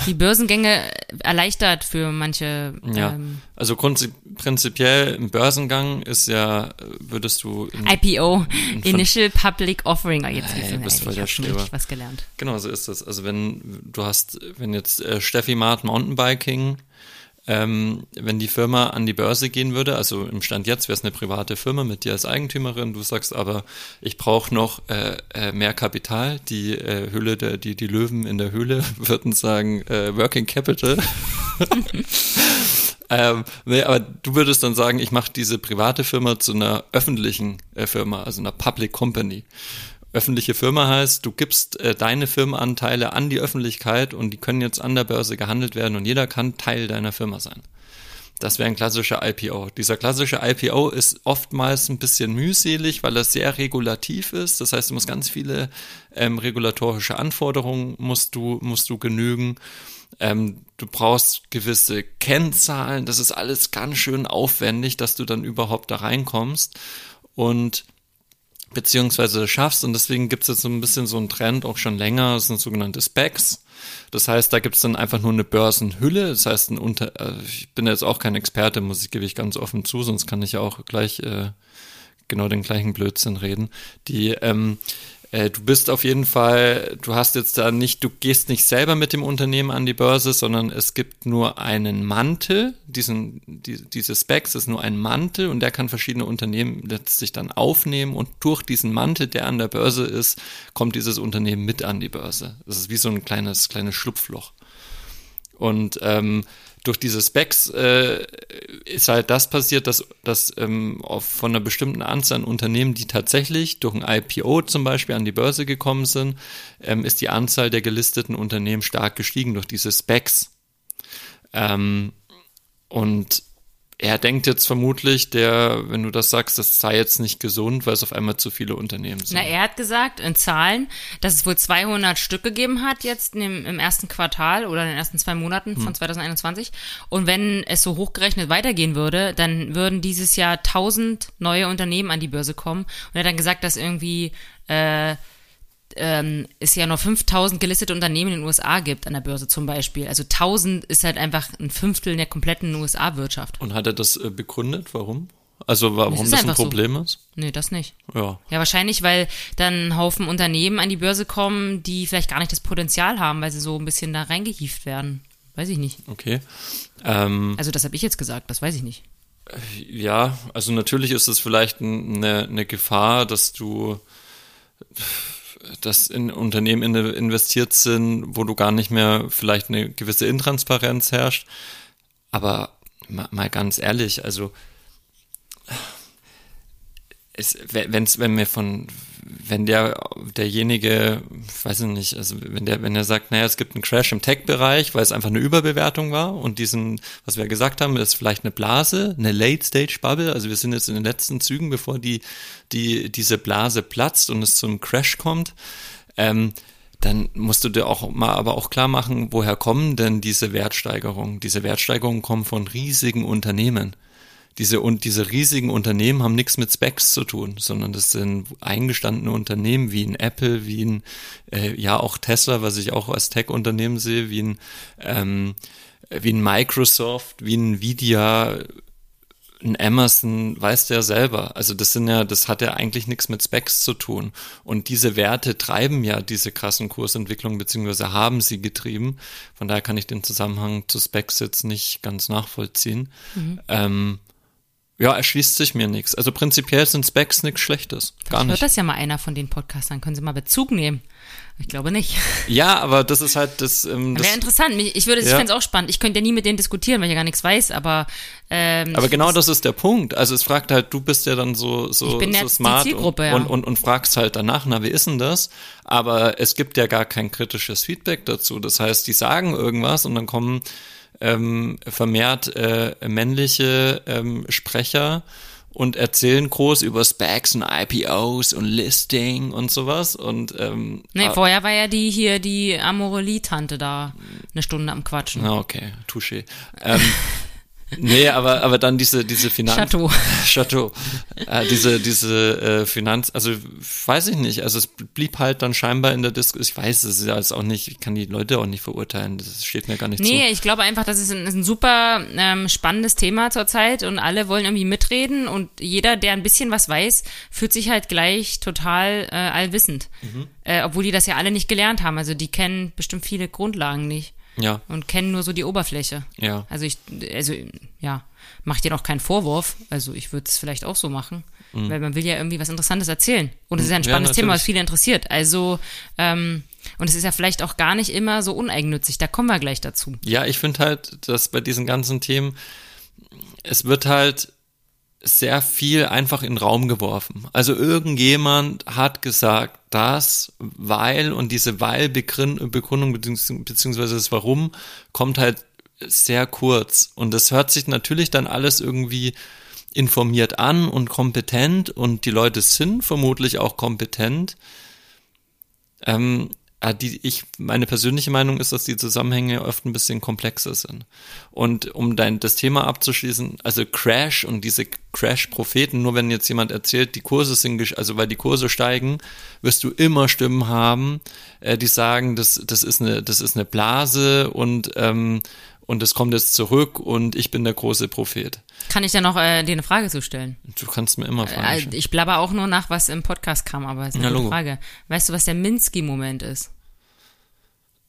die Börsengänge erleichtert für manche. Ja, ähm, also prinzipiell im Börsengang ist ja, würdest du. IPO, Initial Public Offering. Oh, jetzt hey, bist voll der was gelernt. Genau, so ist das. Also wenn du hast, wenn jetzt äh, Steffi Mart Mountainbiking ähm, wenn die Firma an die Börse gehen würde, also im Stand jetzt wäre es eine private Firma mit dir als Eigentümerin, du sagst aber, ich brauche noch äh, äh, mehr Kapital, die äh, Höhle, der, die, die Löwen in der Höhle würden sagen, äh, Working Capital. ähm, nee, aber du würdest dann sagen, ich mache diese private Firma zu einer öffentlichen äh, Firma, also einer Public Company öffentliche Firma heißt, du gibst äh, deine Firmenanteile an die Öffentlichkeit und die können jetzt an der Börse gehandelt werden und jeder kann Teil deiner Firma sein. Das wäre ein klassischer IPO. Dieser klassische IPO ist oftmals ein bisschen mühselig, weil er sehr regulativ ist. Das heißt, du musst ganz viele ähm, regulatorische Anforderungen musst du, musst du genügen. Ähm, du brauchst gewisse Kennzahlen. Das ist alles ganz schön aufwendig, dass du dann überhaupt da reinkommst. Und beziehungsweise schaffst. Und deswegen gibt es jetzt so ein bisschen so einen Trend auch schon länger, das sind sogenannte Specs. Das heißt, da gibt es dann einfach nur eine Börsenhülle. Das heißt, ein Unter äh, ich bin jetzt auch kein Experte, muss ich, gebe ich ganz offen zu, sonst kann ich ja auch gleich äh, genau den gleichen Blödsinn reden. Die ähm, äh, du bist auf jeden Fall, du hast jetzt da nicht, du gehst nicht selber mit dem Unternehmen an die Börse, sondern es gibt nur einen Mantel, diesen, die, diese Specs ist nur ein Mantel und der kann verschiedene Unternehmen letztlich dann aufnehmen und durch diesen Mantel, der an der Börse ist, kommt dieses Unternehmen mit an die Börse. Das ist wie so ein kleines, kleines Schlupfloch. Und ähm, durch diese Specs äh, ist halt das passiert, dass, dass ähm, von einer bestimmten Anzahl an Unternehmen, die tatsächlich durch ein IPO zum Beispiel an die Börse gekommen sind, ähm, ist die Anzahl der gelisteten Unternehmen stark gestiegen durch diese Specs. Ähm, und er denkt jetzt vermutlich, der, wenn du das sagst, das sei jetzt nicht gesund, weil es auf einmal zu viele Unternehmen sind. Na, er hat gesagt in Zahlen, dass es wohl 200 Stück gegeben hat jetzt im, im ersten Quartal oder in den ersten zwei Monaten von hm. 2021. Und wenn es so hochgerechnet weitergehen würde, dann würden dieses Jahr 1000 neue Unternehmen an die Börse kommen. Und er hat dann gesagt, dass irgendwie äh, ähm, es ja noch 5000 gelistete Unternehmen in den USA gibt, an der Börse zum Beispiel. Also 1000 ist halt einfach ein Fünftel der kompletten USA-Wirtschaft. Und hat er das äh, begründet? Warum? Also warum das, das ein Problem so. ist? Nee, das nicht. Ja. Ja, wahrscheinlich, weil dann ein Haufen Unternehmen an die Börse kommen, die vielleicht gar nicht das Potenzial haben, weil sie so ein bisschen da reingehieft werden. Weiß ich nicht. Okay. Ähm, also das habe ich jetzt gesagt, das weiß ich nicht. Ja, also natürlich ist es vielleicht eine, eine Gefahr, dass du dass in Unternehmen investiert sind, wo du gar nicht mehr vielleicht eine gewisse Intransparenz herrscht. Aber mal ganz ehrlich, also es, wenn's, wenn wir von, wenn der, derjenige, weiß ich nicht, also wenn der, wenn er sagt, naja, es gibt einen Crash im Tech-Bereich, weil es einfach eine Überbewertung war und diesen, was wir gesagt haben, ist vielleicht eine Blase, eine Late-Stage-Bubble, also wir sind jetzt in den letzten Zügen, bevor die, die, diese Blase platzt und es zum Crash kommt, ähm, dann musst du dir auch mal aber auch klar machen, woher kommen denn diese Wertsteigerungen? Diese Wertsteigerungen kommen von riesigen Unternehmen diese und diese riesigen Unternehmen haben nichts mit Specs zu tun, sondern das sind eingestandene Unternehmen wie ein Apple, wie ein äh, ja auch Tesla, was ich auch als Tech-Unternehmen sehe, wie ein ähm, wie ein Microsoft, wie ein Nvidia, ein Emerson weiß der selber. Also das sind ja, das hat ja eigentlich nichts mit Specs zu tun. Und diese Werte treiben ja diese krassen Kursentwicklungen, beziehungsweise haben sie getrieben. Von daher kann ich den Zusammenhang zu Specs jetzt nicht ganz nachvollziehen. Mhm. Ähm, ja, erschließt sich mir nichts. Also prinzipiell sind Specs nichts Schlechtes. Gar nicht. Hört das ja mal einer von den Podcastern. Können Sie mal Bezug nehmen? Ich glaube nicht. Ja, aber das ist halt das. Ähm, das Wäre interessant. Ich würde, ja. ich fände es auch spannend. Ich könnte ja nie mit denen diskutieren, weil ich ja gar nichts weiß, aber. Ähm, aber genau das ist der Punkt. Also es fragt halt, du bist ja dann so so, ich bin so smart und, ja. und, und, und fragst halt danach, na wie ist denn das? Aber es gibt ja gar kein kritisches Feedback dazu. Das heißt, die sagen irgendwas und dann kommen ähm, vermehrt äh, männliche ähm, Sprecher und erzählen groß über Specs und IPOs und Listing und sowas. Und ähm, nee, vorher war ja die hier die Amorelie-Tante da eine Stunde am Quatschen. Ah, okay, touché. Ähm, Nee, aber, aber dann diese, diese Finanz. Chateau. Chateau. Äh, diese, diese äh, Finanz, also weiß ich nicht. Also es blieb halt dann scheinbar in der Diskussion. Ich weiß, es ist ja jetzt auch nicht, ich kann die Leute auch nicht verurteilen. Das steht mir gar nicht nee, zu. Nee, ich glaube einfach, das ist ein, ist ein super ähm, spannendes Thema zurzeit und alle wollen irgendwie mitreden und jeder, der ein bisschen was weiß, fühlt sich halt gleich total äh, allwissend. Mhm. Äh, obwohl die das ja alle nicht gelernt haben. Also die kennen bestimmt viele Grundlagen nicht. Ja. Und kennen nur so die Oberfläche. Ja. Also ich, also ja, macht dir noch keinen Vorwurf. Also ich würde es vielleicht auch so machen, mhm. weil man will ja irgendwie was Interessantes erzählen. Und es ist ja ein spannendes ja, Thema, was viele interessiert. Also ähm, und es ist ja vielleicht auch gar nicht immer so uneigennützig. Da kommen wir gleich dazu. Ja, ich finde halt, dass bei diesen ganzen Themen es wird halt sehr viel einfach in den Raum geworfen. Also irgendjemand hat gesagt, das, weil und diese Weil-Begründung beziehungsweise das Warum kommt halt sehr kurz. Und das hört sich natürlich dann alles irgendwie informiert an und kompetent und die Leute sind vermutlich auch kompetent. Ähm, die, ich, meine persönliche Meinung ist, dass die Zusammenhänge oft ein bisschen komplexer sind. Und um dein, das Thema abzuschließen, also Crash und diese Crash-Propheten, nur wenn jetzt jemand erzählt, die Kurse sind, also weil die Kurse steigen, wirst du immer Stimmen haben, äh, die sagen, das, das ist eine, das ist eine Blase und, ähm, und es kommt jetzt zurück und ich bin der große Prophet. Kann ich da noch äh, dir eine Frage zu stellen? Du kannst mir immer Fragen äh, ich blabber auch nur nach, was im Podcast kam, aber es ist eine ja, Frage. Weißt du, was der Minsky-Moment ist?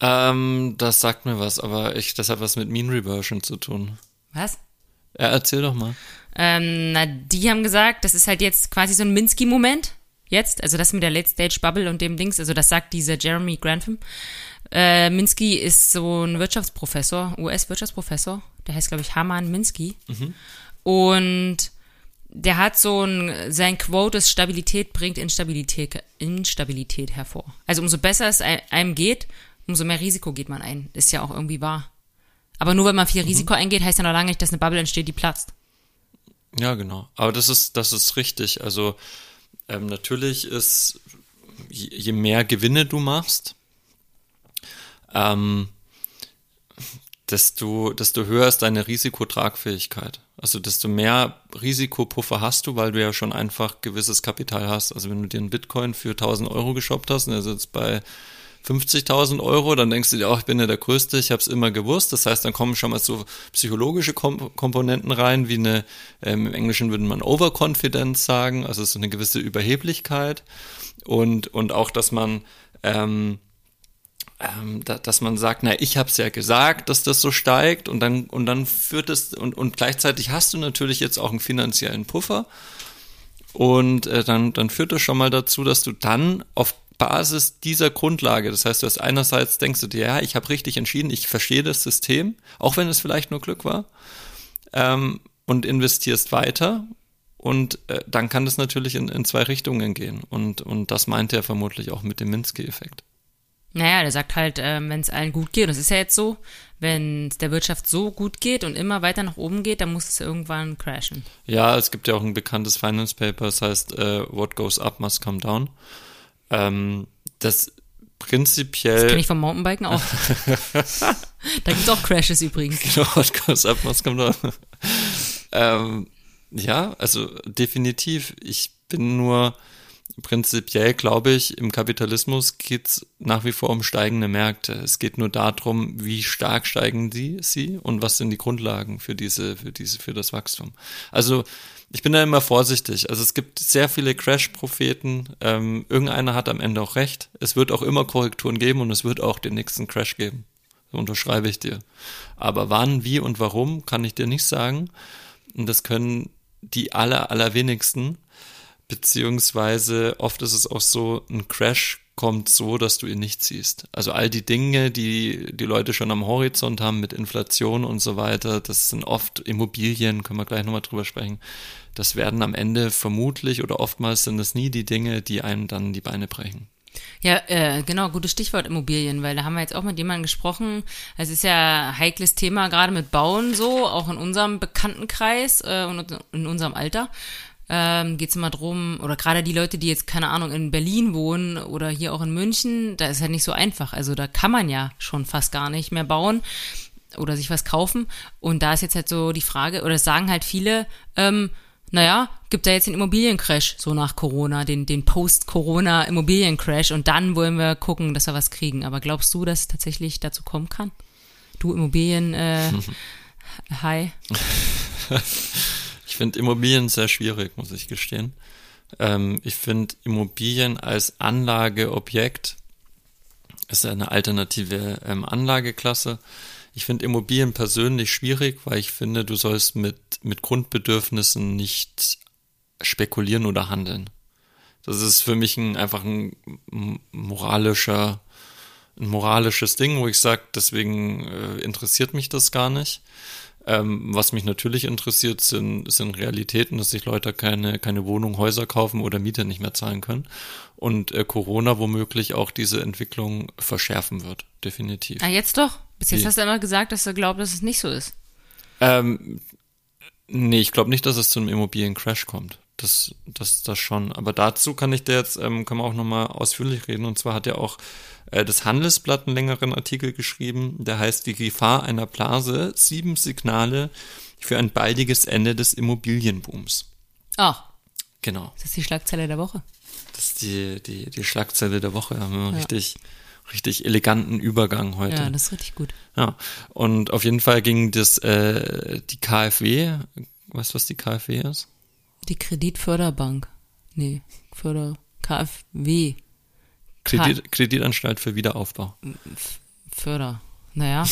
Ähm, das sagt mir was, aber ich, das hat was mit Mean Reversion zu tun. Was? Ja, erzähl doch mal. Ähm, na, die haben gesagt, das ist halt jetzt quasi so ein Minsky-Moment. Jetzt, also das mit der Late Stage Bubble und dem Dings, also das sagt dieser Jeremy Grantham. Äh, Minsky ist so ein Wirtschaftsprofessor, US-Wirtschaftsprofessor. Der heißt, glaube ich, Haman Minsky. Mhm. Und der hat so ein, sein Quote ist, Stabilität bringt Instabilität, Instabilität hervor. Also umso besser es einem geht, umso mehr Risiko geht man ein. Ist ja auch irgendwie wahr. Aber nur wenn man viel mhm. Risiko eingeht, heißt ja noch lange nicht, dass eine Bubble entsteht, die platzt. Ja, genau. Aber das ist, das ist richtig. Also ähm, natürlich ist, je mehr Gewinne du machst, ähm, desto, desto höher ist deine Risikotragfähigkeit. Also desto mehr Risikopuffer hast du, weil du ja schon einfach gewisses Kapital hast. Also wenn du dir einen Bitcoin für 1000 Euro geshoppt hast und er sitzt bei 50.000 Euro, dann denkst du dir auch, ich bin ja der Größte, ich habe es immer gewusst. Das heißt, dann kommen schon mal so psychologische Kom Komponenten rein, wie eine, ähm, im Englischen würde man Overconfidence sagen, also so eine gewisse Überheblichkeit und, und auch, dass man ähm, ähm, da, dass man sagt, na, ich habe es ja gesagt, dass das so steigt und dann und dann führt es und und gleichzeitig hast du natürlich jetzt auch einen finanziellen Puffer und äh, dann dann führt das schon mal dazu, dass du dann auf Basis dieser Grundlage, das heißt, du hast einerseits denkst du dir, ja, ich habe richtig entschieden, ich verstehe das System, auch wenn es vielleicht nur Glück war, ähm, und investierst weiter und äh, dann kann das natürlich in, in zwei Richtungen gehen. Und, und das meint er vermutlich auch mit dem Minsky-Effekt. Naja, der sagt halt, äh, wenn es allen gut geht, und es ist ja jetzt so, wenn es der Wirtschaft so gut geht und immer weiter nach oben geht, dann muss es irgendwann crashen. Ja, es gibt ja auch ein bekanntes Finance Paper, das heißt, äh, what goes up must come down. Ähm, das prinzipiell. Das kenne ich vom Mountainbiken auch. da gibt es auch Crashes übrigens. Genau, what goes up must come down. ähm, ja, also definitiv. Ich bin nur prinzipiell glaube ich, im Kapitalismus geht es nach wie vor um steigende Märkte. Es geht nur darum, wie stark steigen die, sie und was sind die Grundlagen für diese, für diese, für das Wachstum. Also ich bin da immer vorsichtig. Also es gibt sehr viele Crash-Propheten. Ähm, irgendeiner hat am Ende auch recht. Es wird auch immer Korrekturen geben und es wird auch den nächsten Crash geben. So unterschreibe ich dir. Aber wann, wie und warum, kann ich dir nicht sagen. Und das können die aller, allerwenigsten. Beziehungsweise oft ist es auch so, ein Crash kommt so, dass du ihn nicht siehst. Also all die Dinge, die die Leute schon am Horizont haben mit Inflation und so weiter, das sind oft Immobilien, können wir gleich nochmal drüber sprechen. Das werden am Ende vermutlich oder oftmals sind es nie die Dinge, die einem dann die Beine brechen. Ja, äh, genau, gutes Stichwort Immobilien, weil da haben wir jetzt auch mit jemandem gesprochen. Es ist ja heikles Thema, gerade mit Bauen so, auch in unserem Bekanntenkreis äh, und in unserem Alter. Ähm, geht es immer drum, oder gerade die Leute, die jetzt, keine Ahnung, in Berlin wohnen oder hier auch in München, da ist halt nicht so einfach. Also da kann man ja schon fast gar nicht mehr bauen oder sich was kaufen. Und da ist jetzt halt so die Frage, oder sagen halt viele, ähm, naja, gibt da jetzt den Immobiliencrash, so nach Corona, den, den Post-Corona-Immobiliencrash und dann wollen wir gucken, dass wir was kriegen. Aber glaubst du, dass es tatsächlich dazu kommen kann? Du Immobilien, äh, hi. ich finde Immobilien sehr schwierig, muss ich gestehen. Ähm, ich finde Immobilien als Anlageobjekt ist eine alternative ähm, Anlageklasse ich finde Immobilien persönlich schwierig, weil ich finde, du sollst mit, mit Grundbedürfnissen nicht spekulieren oder handeln. Das ist für mich ein, einfach ein moralischer, ein moralisches Ding, wo ich sage, deswegen äh, interessiert mich das gar nicht. Ähm, was mich natürlich interessiert, sind, sind Realitäten, dass sich Leute keine, keine Wohnung, Häuser kaufen oder Miete nicht mehr zahlen können. Und äh, Corona womöglich auch diese Entwicklung verschärfen wird, definitiv. Ah, jetzt doch? Bis jetzt Wie? hast du immer gesagt, dass du glaubst, dass es nicht so ist. Ähm, nee, ich glaube nicht, dass es zu einem Immobiliencrash kommt. Das, das, das schon. Aber dazu kann ich dir jetzt, ähm, können wir auch nochmal ausführlich reden. Und zwar hat ja auch äh, das Handelsblatt einen längeren Artikel geschrieben, der heißt Die Gefahr einer Blase, sieben Signale für ein baldiges Ende des Immobilienbooms. Ach. Genau. Das ist die Schlagzeile der Woche. Das ist die, die, die Schlagzeile der Woche. Haben wir ja. richtig richtig eleganten Übergang heute. Ja, das ist richtig gut. Ja, und auf jeden Fall ging das, äh, die KfW, weißt du, was die KfW ist? Die Kreditförderbank. Nee, Förder, KfW. Kredit, Kreditanstalt für Wiederaufbau. Förder. Naja,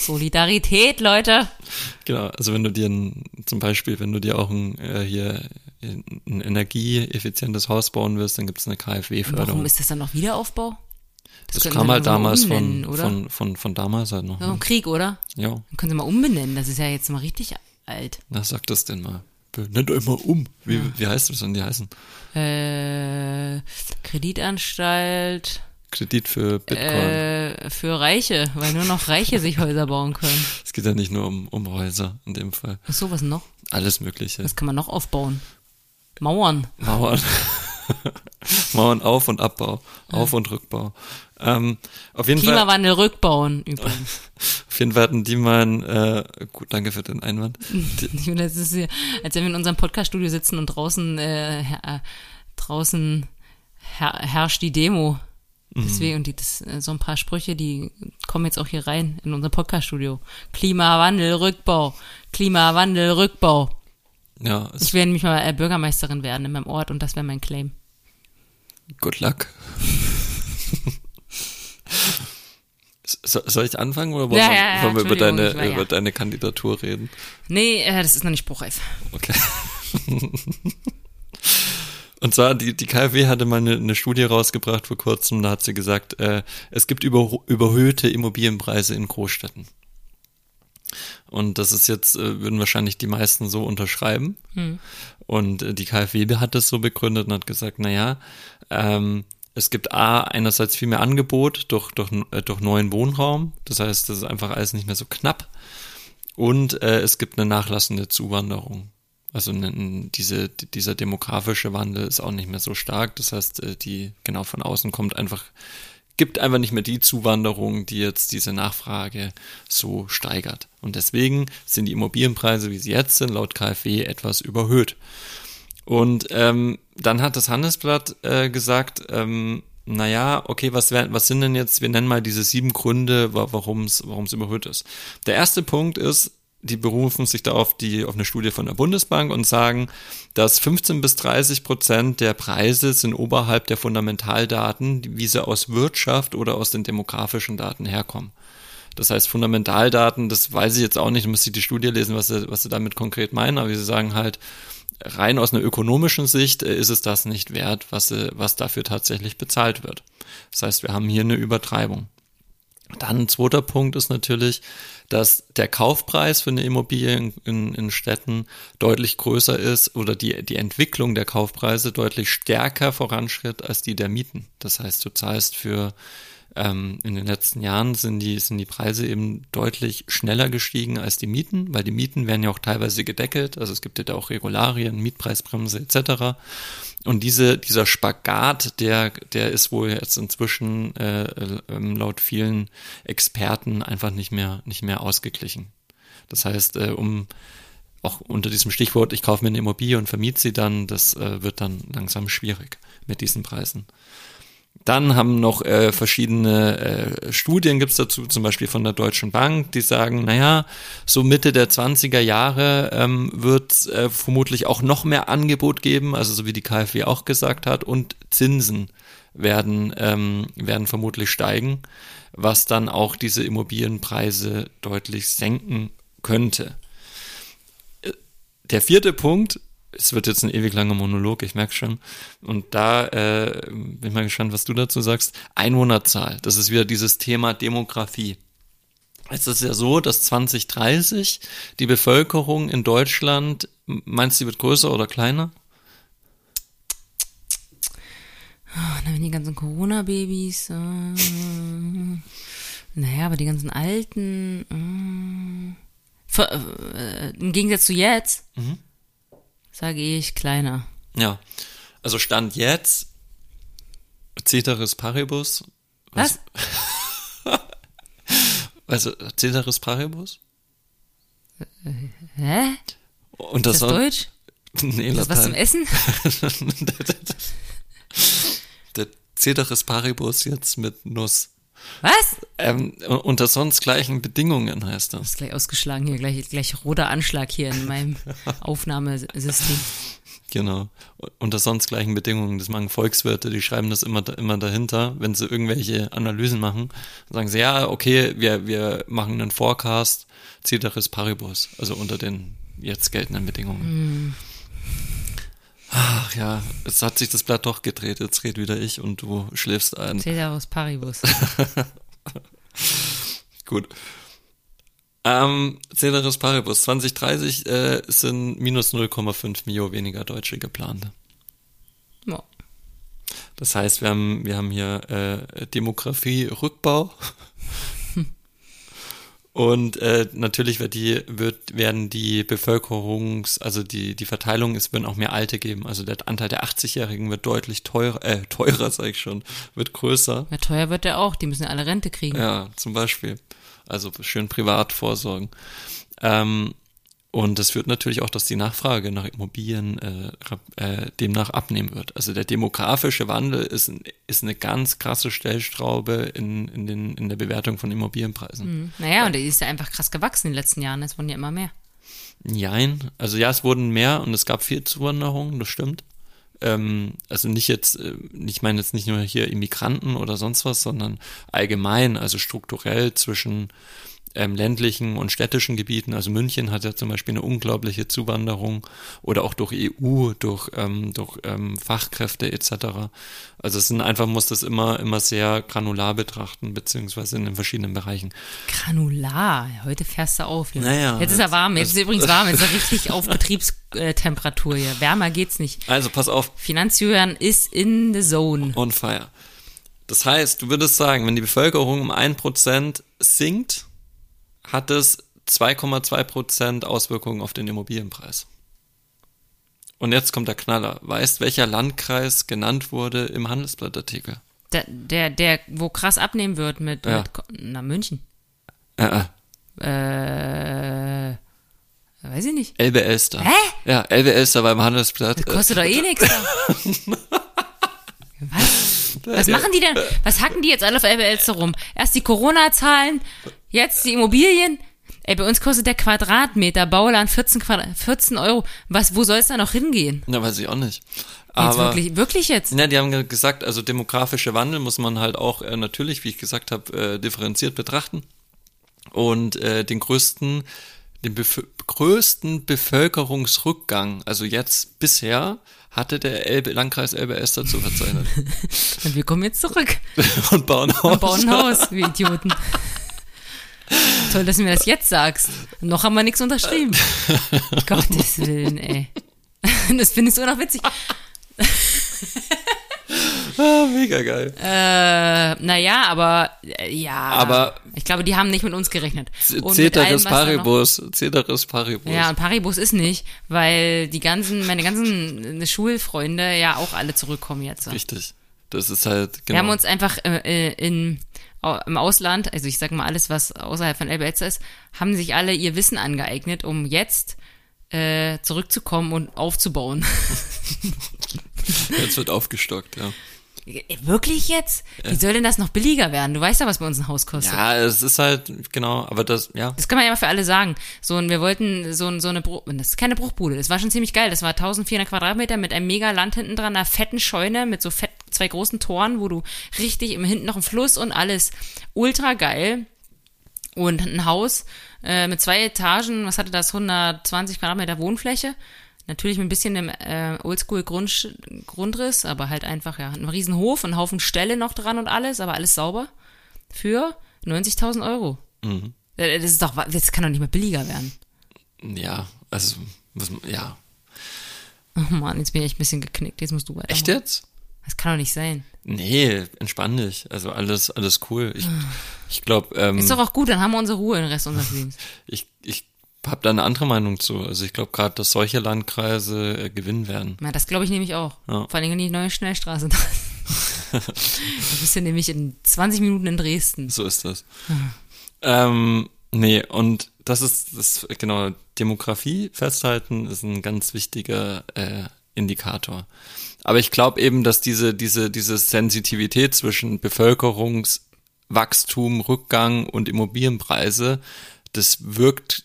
Solidarität, Leute. Genau, also wenn du dir ein, zum Beispiel, wenn du dir auch ein, äh, hier ein energieeffizientes Haus bauen willst, dann gibt es eine KfW-Förderung. Warum ist das dann noch Wiederaufbau? Das, das kam halt damals von, von, von, von damals halt noch. Ja, ne? Krieg, oder? Ja. Dann können Sie mal umbenennen, das ist ja jetzt mal richtig alt. Na, sag das denn mal. Nennt euch mal um. Wie, ja. wie heißt das denn, die heißen? Äh, Kreditanstalt. Kredit für Bitcoin. Äh, für Reiche, weil nur noch Reiche sich Häuser bauen können. Es geht ja nicht nur um, um Häuser in dem Fall. Ach so, was noch? Alles Mögliche. Was kann man noch aufbauen? Mauern. Mauern. Mauern auf und Abbau, auf und Rückbau. Ähm, auf jeden Klimawandel Fall, rückbauen übrigens. Auf jeden Fall hatten die mal, äh, gut, danke für den Einwand. Die, das ist hier, als wenn wir in unserem Podcaststudio sitzen und draußen, äh, äh, draußen her, herrscht die Demo. Mhm. Deswegen, und die, das, äh, so ein paar Sprüche, die kommen jetzt auch hier rein in unser Podcaststudio. Klimawandel, Rückbau. Klimawandel, Rückbau. Ja. Ich werde nämlich mal äh, Bürgermeisterin werden in meinem Ort und das wäre mein Claim. Good luck. soll ich anfangen oder wollen, ja, ja, ja, wir über deine, war, über deine Kandidatur reden? Nee, äh, das ist noch nicht spruchreif. Okay. Und zwar, die, die KfW hatte mal eine, eine Studie rausgebracht vor kurzem, da hat sie gesagt, äh, es gibt über, überhöhte Immobilienpreise in Großstädten. Und das ist jetzt, äh, würden wahrscheinlich die meisten so unterschreiben. Hm. Und äh, die KfW hat das so begründet und hat gesagt, naja, ähm, es gibt A, einerseits viel mehr Angebot durch, durch, äh, durch neuen Wohnraum. Das heißt, das ist einfach alles nicht mehr so knapp. Und äh, es gibt eine nachlassende Zuwanderung. Also diese, dieser demografische Wandel ist auch nicht mehr so stark. Das heißt, die genau von außen kommt einfach, gibt einfach nicht mehr die Zuwanderung, die jetzt diese Nachfrage so steigert. Und deswegen sind die Immobilienpreise, wie sie jetzt sind, laut KfW etwas überhöht. Und ähm, dann hat das Handelsblatt äh, gesagt, ähm, naja, okay, was, wär, was sind denn jetzt, wir nennen mal diese sieben Gründe, warum es warum es überhöht ist. Der erste Punkt ist, die berufen sich da auf, die, auf eine Studie von der Bundesbank und sagen, dass 15 bis 30 Prozent der Preise sind oberhalb der Fundamentaldaten, wie sie aus Wirtschaft oder aus den demografischen Daten herkommen. Das heißt, Fundamentaldaten, das weiß ich jetzt auch nicht, muss ich die Studie lesen, was sie, was sie damit konkret meinen, aber sie sagen halt, rein aus einer ökonomischen Sicht äh, ist es das nicht wert, was, äh, was dafür tatsächlich bezahlt wird. Das heißt, wir haben hier eine Übertreibung. Dann ein zweiter Punkt ist natürlich, dass der Kaufpreis für eine Immobilie in, in, in, Städten deutlich größer ist oder die, die Entwicklung der Kaufpreise deutlich stärker voranschritt als die der Mieten. Das heißt, du zahlst für ähm, in den letzten Jahren sind die, sind die Preise eben deutlich schneller gestiegen als die Mieten, weil die Mieten werden ja auch teilweise gedeckelt. Also es gibt ja da auch Regularien, Mietpreisbremse etc. Und diese, dieser Spagat, der, der ist wohl jetzt inzwischen äh, ähm, laut vielen Experten einfach nicht mehr, nicht mehr ausgeglichen. Das heißt, äh, um auch unter diesem Stichwort, ich kaufe mir eine Immobilie und vermiete sie dann, das äh, wird dann langsam schwierig mit diesen Preisen. Dann haben noch äh, verschiedene äh, Studien gibt's dazu, zum Beispiel von der Deutschen Bank, die sagen, naja, so Mitte der 20er Jahre ähm, wird äh, vermutlich auch noch mehr Angebot geben, also so wie die KfW auch gesagt hat, und Zinsen werden, ähm, werden vermutlich steigen, was dann auch diese Immobilienpreise deutlich senken könnte. Äh, der vierte Punkt es wird jetzt ein ewig langer Monolog, ich merke schon. Und da äh, bin ich mal gespannt, was du dazu sagst. Einwohnerzahl, das ist wieder dieses Thema Demografie. Es ist ja so, dass 2030 die Bevölkerung in Deutschland, meinst du, die wird größer oder kleiner? Oh, wenn die ganzen Corona-Babys, äh, naja, aber die ganzen Alten, äh, für, äh, im Gegensatz zu jetzt, mhm sage ich kleiner. Ja, also Stand jetzt, Ceteris Paribus. Was? also Ceteris Paribus? Hä? Und das das Deutsch? Nee, ist das was zum Essen? der Ceteris Paribus jetzt mit Nuss. Was? Ähm, unter sonst gleichen Bedingungen heißt das. Das ist gleich ausgeschlagen hier, gleich, gleich roter Anschlag hier in meinem Aufnahmesystem. Genau. Unter sonst gleichen Bedingungen. Das machen Volkswirte, die schreiben das immer, immer dahinter, wenn sie irgendwelche Analysen machen. Sagen sie, ja, okay, wir, wir machen einen Forecast, Ceteris Paribus, also unter den jetzt geltenden Bedingungen. Mm. Ach ja, jetzt hat sich das Blatt doch gedreht. Jetzt red wieder ich und du schläfst ein. Ceteris Paribus. Gut. Ähm, Ceteris Paribus. 2030 äh, sind minus 0,5 Mio weniger Deutsche geplant. Ja. Das heißt, wir haben, wir haben hier äh, Demografie-Rückbau. Und äh, natürlich wird die, wird, werden die Bevölkerungs-, also die, die Verteilung, es werden auch mehr Alte geben. Also der Anteil der 80-Jährigen wird deutlich teurer, äh, teurer, sag ich schon, wird größer. Ja, teuer wird der auch, die müssen alle Rente kriegen. Ja, zum Beispiel. Also schön privat vorsorgen. Ähm, und das führt natürlich auch, dass die Nachfrage nach Immobilien äh, äh, demnach abnehmen wird. Also der demografische Wandel ist, ist eine ganz krasse Stellschraube in, in, den, in der Bewertung von Immobilienpreisen. Mhm. Naja, und die ist ja einfach krass gewachsen in den letzten Jahren. Es wurden ja immer mehr. Nein, also ja, es wurden mehr und es gab viel Zuwanderung, das stimmt. Ähm, also nicht jetzt, äh, ich meine jetzt nicht nur hier Immigranten oder sonst was, sondern allgemein, also strukturell zwischen ähm, ländlichen und städtischen Gebieten. Also München hat ja zum Beispiel eine unglaubliche Zuwanderung oder auch durch EU, durch, ähm, durch ähm, Fachkräfte etc. Also es sind einfach, muss das immer, immer sehr granular betrachten, beziehungsweise in den verschiedenen Bereichen. Granular, heute fährst du auf. Junge. Naja, jetzt ist er warm, jetzt ist es übrigens warm, jetzt ist er richtig auf Betriebstemperatur hier. Wärmer geht's nicht. Also pass auf. Finanzjulian ist in the zone. On fire. Das heißt, du würdest sagen, wenn die Bevölkerung um ein Prozent sinkt, hat es 2,2% Auswirkungen auf den Immobilienpreis. Und jetzt kommt der Knaller. Weißt, welcher Landkreis genannt wurde im Handelsblattartikel? Der, der, der wo krass abnehmen wird mit, ja. mit na, München. Äh, äh. Äh, weiß ich nicht. Elbe Elster. Hä? Ja, Elbe Elster war im Handelsblatt. Das kostet doch eh nichts. Was? Machen die denn? Was hacken die jetzt alle auf Elster rum? Erst die Corona-Zahlen, jetzt die Immobilien. Ey, bei uns kostet der Quadratmeter Bauland 14, Quadrat, 14 Euro. Was, wo soll es da noch hingehen? Na, weiß ich auch nicht. Jetzt Aber, wirklich, wirklich jetzt? Ja, die haben ge- gesagt, also demografischer Wandel muss man halt auch äh, natürlich, wie ich gesagt habe, äh, differenziert betrachten. Und äh, den größten, den bef größten Bevölkerungsrückgang, also jetzt bisher, hatte der Elbe, Landkreis Elbe-Elster zu verzeichnen. Und wir kommen jetzt zurück Und bauen Haus. und bauen ein Haus, wie Idioten. Toll, dass du mir das jetzt sagst. Noch haben wir nichts unterschrieben. Gottes Willen, ey. Das findest du auch noch witzig. Ah, mega geil. Äh, naja, aber äh, ja. Aber- ich glaube, die haben nicht mit uns gerechnet. Und Ceteris Paribus, Ceteris Paribus. Ja, und Paribus ist nicht, weil die ganzen, meine ganzen äh, Schulfreunde ja auch alle zurückkommen jetzt. Richtig. Das ist halt, genau. Wir haben uns einfach äh, äh, in, im Ausland, also ich sag mal alles, was außerhalb von Elbe-Elster ist, haben sich alle ihr Wissen angeeignet, um jetzt äh, zurückzukommen und aufzubauen. Jetzt wird aufgestockt, ja. Wirklich jetzt? Wie soll denn das noch billiger werden? Du weißt ja, was bei uns ein Haus kostet. Ja, es ist halt, genau, aber das, ja. Das kann man ja mal für alle sagen. So, und wir wollten so, so eine, Bruch, das ist keine Bruchbude. Das war schon ziemlich geil. Das war 1400 Quadratmeter mit einem mega Land hinten dran, einer fetten Scheune mit so fett, zwei großen Toren, wo du richtig im hinten noch ein Fluss und alles ultra geil. Und ein Haus äh, mit zwei Etagen, was hatte das? 120 Quadratmeter Wohnfläche. Natürlich mit ein bisschen dem äh, Oldschool-Grundriss, aber halt einfach, ja, ein riesen Hof, ein Haufen Ställe noch dran und alles, aber alles sauber. Für 90.000 Euro. Mhm. Äh, Das ist doch, wa- das kann doch nicht mehr billiger werden. Ja, also, was, ja. Oh Mann, jetzt bin ich echt ein bisschen geknickt. Jetzt musst du weiter. Echt jetzt? Das kann doch nicht sein. Nee, entspann dich. Also alles, alles cool. Ich, ich glaube, ähm, Ist doch auch gut, dann haben wir unsere Ruhe den Rest unseres Lebens. ich, ich habe da eine andere Meinung zu. Also ich glaube gerade, dass solche Landkreise äh, gewinnen werden. Ja, das glaube ich nämlich auch. Ja. Vor allem, wenn die neue Schnellstraße da ist. Du bist ja nämlich in 20 Minuten in Dresden. So ist das. Ähm, nee, und das ist, das, genau, Demografie festhalten ist ein ganz wichtiger äh, Indikator. Aber ich glaube eben, dass diese, diese, diese Sensitivität zwischen Bevölkerungswachstum, Rückgang und Immobilienpreise, das wirkt,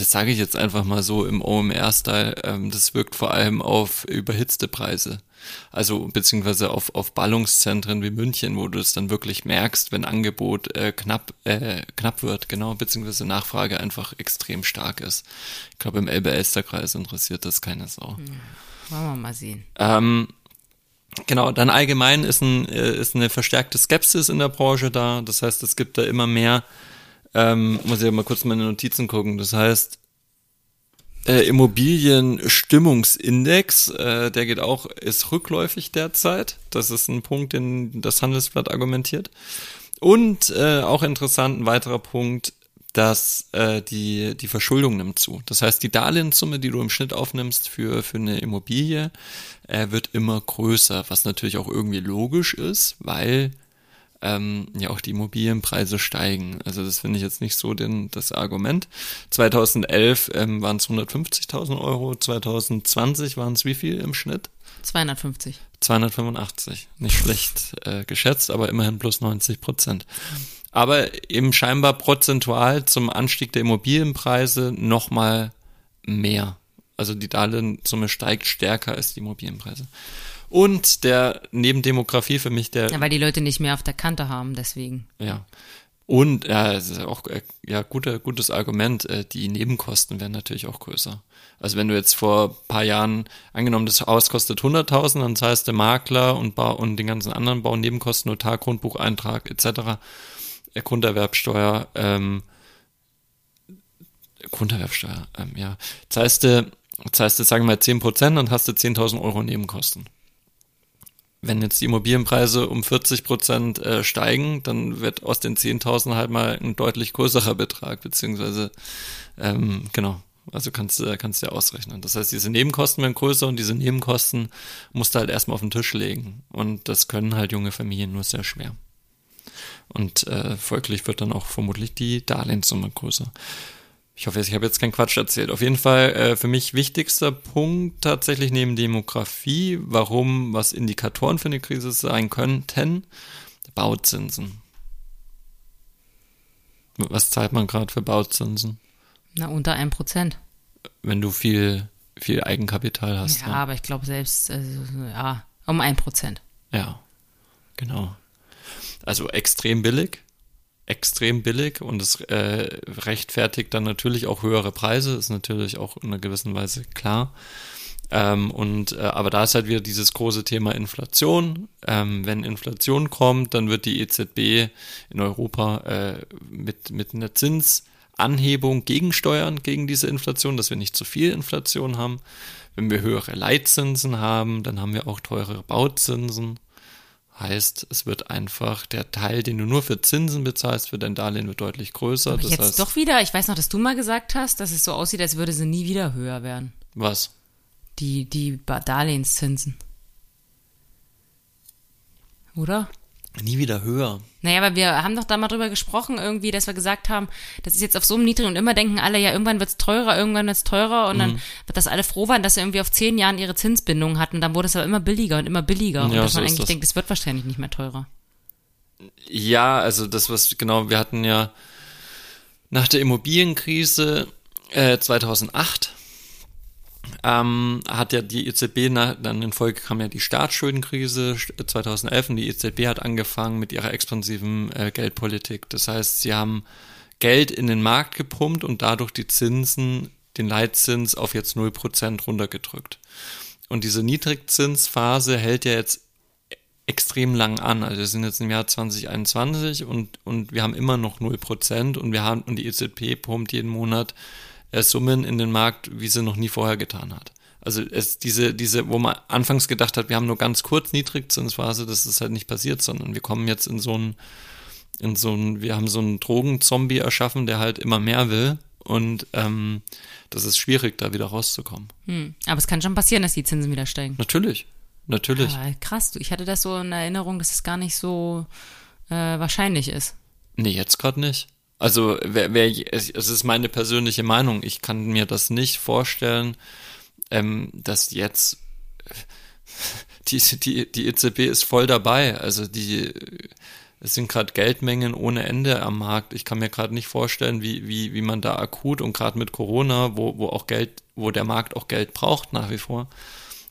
das sage ich jetzt einfach mal so im OMR-Style, ähm, das wirkt vor allem auf überhitzte Preise. Also beziehungsweise auf, auf Ballungszentren wie München, wo du es dann wirklich merkst, wenn Angebot äh, knapp, äh, knapp wird, genau, beziehungsweise Nachfrage einfach extrem stark ist. Ich glaube, im Elbe-Elster-Kreis interessiert das keine Sau. Wollen wir mal sehen. Ähm, genau, dann allgemein ist, ein, äh, ist eine verstärkte Skepsis in der Branche da. Das heißt, es gibt da immer mehr, ähm, muss ich mal kurz meine Notizen gucken, das heißt, äh, Immobilienstimmungsindex, äh, der geht auch, ist rückläufig derzeit. Das ist ein Punkt, den das Handelsblatt argumentiert. Und äh, auch interessant, ein weiterer Punkt, dass äh, die, die Verschuldung nimmt zu. Das heißt, die Darlehenssumme, die du im Schnitt aufnimmst für, für eine Immobilie, äh, wird immer größer, was natürlich auch irgendwie logisch ist, weil ähm, ja auch die Immobilienpreise steigen. Also das finde ich jetzt nicht so den, das Argument. 2011 ähm, waren es 150.000 Euro, 2020 waren es wie viel im Schnitt? 250. 285. Nicht schlecht äh, geschätzt, aber immerhin plus 90 Prozent. Aber eben scheinbar prozentual zum Anstieg der Immobilienpreise nochmal mehr. Also die Darlehenssumme steigt stärker als die Immobilienpreise. Und der neben Demografie für mich der Ja, weil die Leute nicht mehr auf der Kante haben, deswegen. ja. Und ja, es ist auch äh, ja guter, gutes Argument, äh, die Nebenkosten werden natürlich auch größer. Also wenn du jetzt vor ein paar Jahren angenommen, das Haus kostet 100.000, dann zahlst der Makler und, Bau, und den ganzen anderen Baunebenkosten, Notar, Grundbucheintrag etc., äh, Grunderwerbsteuer, ähm, Grunderwerbsteuer, ähm, ja, zahlst du, zahlst du, sagen wir mal 10%, dann hast du 10.000 Euro Nebenkosten wenn jetzt die Immobilienpreise um 40 Prozent äh, steigen, dann wird aus den 10.000 halt mal ein deutlich größerer Betrag, beziehungsweise, ähm, genau, also kannst du kannst du ja ausrechnen. Das heißt, diese Nebenkosten werden größer und diese Nebenkosten musst du halt erstmal auf den Tisch legen. Und das können halt junge Familien nur sehr schwer. Und äh, folglich wird dann auch vermutlich die Darlehenssumme größer. Ich hoffe, ich habe jetzt keinen Quatsch erzählt. Auf jeden Fall äh, für mich wichtigster Punkt tatsächlich neben Demografie, warum, was Indikatoren für eine Krise sein könnten, Bauzinsen. Was zahlt man gerade für Bauzinsen? Na, unter einem Prozent. Wenn du viel, viel Eigenkapital hast. Ja, ja. aber ich glaube selbst, also, ja, um ein Prozent. Ja, genau. Also extrem billig. Extrem billig und es äh, rechtfertigt dann natürlich auch höhere Preise, ist natürlich auch in einer gewissen Weise klar. Ähm, und äh, aber da ist halt wieder dieses große Thema Inflation. Ähm, wenn Inflation kommt, dann wird die EZB in Europa äh, mit, mit einer Zinsanhebung gegensteuern gegen diese Inflation, dass wir nicht zu viel Inflation haben. Wenn wir höhere Leitzinsen haben, dann haben wir auch teurere Bauzinsen. Heißt, es wird einfach der Teil, den du nur für Zinsen bezahlst, für dein Darlehen wird deutlich größer. Aber das jetzt heißt, doch wieder, ich weiß noch, dass du mal gesagt hast, dass es so aussieht, als würde sie nie wieder höher werden. Was? Die, die Darlehenszinsen. Oder? Nie wieder höher. Naja, aber wir haben doch da mal drüber gesprochen, irgendwie, dass wir gesagt haben, das ist jetzt auf so einem niedrigen und immer denken alle, ja, irgendwann wird's teurer, irgendwann wird's teurer und dann wird das alle froh waren, dass sie irgendwie auf zehn Jahren ihre Zinsbindung hatten. Dann wurde es aber immer billiger und immer billiger. Und Ja, dass so man eigentlich das. denkt, es wird wahrscheinlich nicht mehr teurer. Ja, also das, was genau, wir hatten ja nach der Immobilienkrise äh, 2008 ähm, hat ja die EZB, nach, dann in Folge kam ja die Staatsschuldenkrise 2011 und die EZB hat angefangen mit ihrer expansiven äh, Geldpolitik. Das heißt, sie haben Geld in den Markt gepumpt und dadurch die Zinsen, den Leitzins auf jetzt 0% runtergedrückt. Und diese Niedrigzinsphase hält ja jetzt extrem lang an. Also wir sind jetzt im Jahr 2021 und, und wir haben immer noch 0% und wir haben, und die EZB pumpt jeden Monat äh, Summen in den Markt, wie sie noch nie vorher getan hat. Also es diese, diese, wo man anfangs gedacht hat, wir haben nur ganz kurz Niedrigzinsphase, das ist halt nicht passiert, sondern wir kommen jetzt in so ein, in so ein, wir haben so einen Drogenzombie erschaffen, der halt immer mehr will und ähm, das ist schwierig, da wieder rauszukommen. Hm. Aber es kann schon passieren, dass die Zinsen wieder steigen. Natürlich, natürlich. Aber krass, ich hatte das so in Erinnerung, dass es gar nicht so äh, wahrscheinlich ist. Nee, jetzt gerade nicht. Also wer, wer, es ist meine persönliche Meinung. Ich kann mir das nicht vorstellen, ähm, dass jetzt die, die, die EZB ist voll dabei. Also die es sind gerade Geldmengen ohne Ende am Markt. Ich kann mir gerade nicht vorstellen, wie, wie, wie man da akut und gerade mit Corona, wo, wo auch Geld, wo der Markt auch Geld braucht nach wie vor,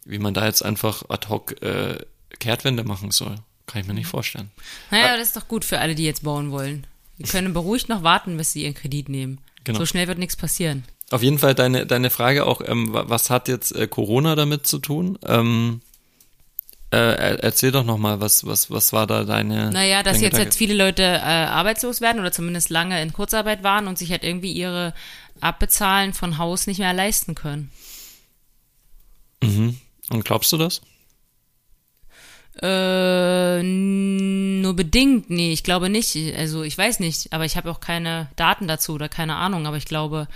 wie man da jetzt einfach ad hoc äh, Kehrtwende machen soll. Kann ich mir nicht vorstellen. Naja, das ist doch gut für alle, die jetzt bauen wollen. Die können beruhigt noch warten, bis sie ihren Kredit nehmen. Genau. So schnell wird nichts passieren. Auf jeden Fall deine, deine Frage auch, ähm, wa- was hat jetzt äh, Corona damit zu tun? Ähm, äh, er- erzähl doch nochmal, was, was, was war da deine. Naja, dass dein jetzt, Gedanke? jetzt viele Leute äh, arbeitslos werden oder zumindest lange in Kurzarbeit waren und sich halt irgendwie ihre Abbezahlen von Haus nicht mehr leisten können. Mhm. Und glaubst du das? Äh, nur bedingt, nee, ich glaube nicht. Also ich weiß nicht, aber ich habe auch keine Daten dazu oder keine Ahnung, aber ich glaube,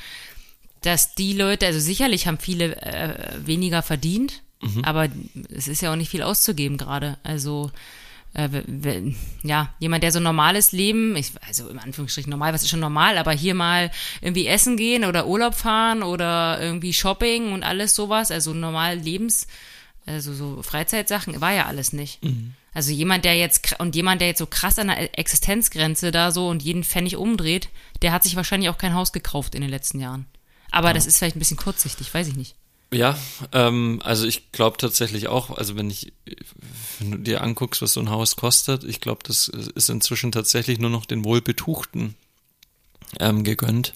dass die Leute, also sicherlich haben viele äh, weniger verdient, aber es ist ja auch nicht viel auszugeben gerade. Also äh, w- w- ja, jemand, der so ein normales Leben, ich, also im Anführungsstrichen normal, was ist schon normal, aber hier mal irgendwie essen gehen oder Urlaub fahren oder irgendwie Shopping und alles sowas, also normal Lebens, also so Freizeitsachen, war ja alles nicht. Also jemand, der jetzt, und jemand, der jetzt so krass an der Existenzgrenze da so und jeden Pfennig umdreht, der hat sich wahrscheinlich auch kein Haus gekauft in den letzten Jahren. Aber das ist vielleicht ein bisschen kurzsichtig, weiß ich nicht. Ja, ähm, also ich glaube tatsächlich auch, also wenn ich, wenn du dir anguckst, was so ein Haus kostet, ich glaube, das ist inzwischen tatsächlich nur noch den Wohlbetuchten ähm, gegönnt.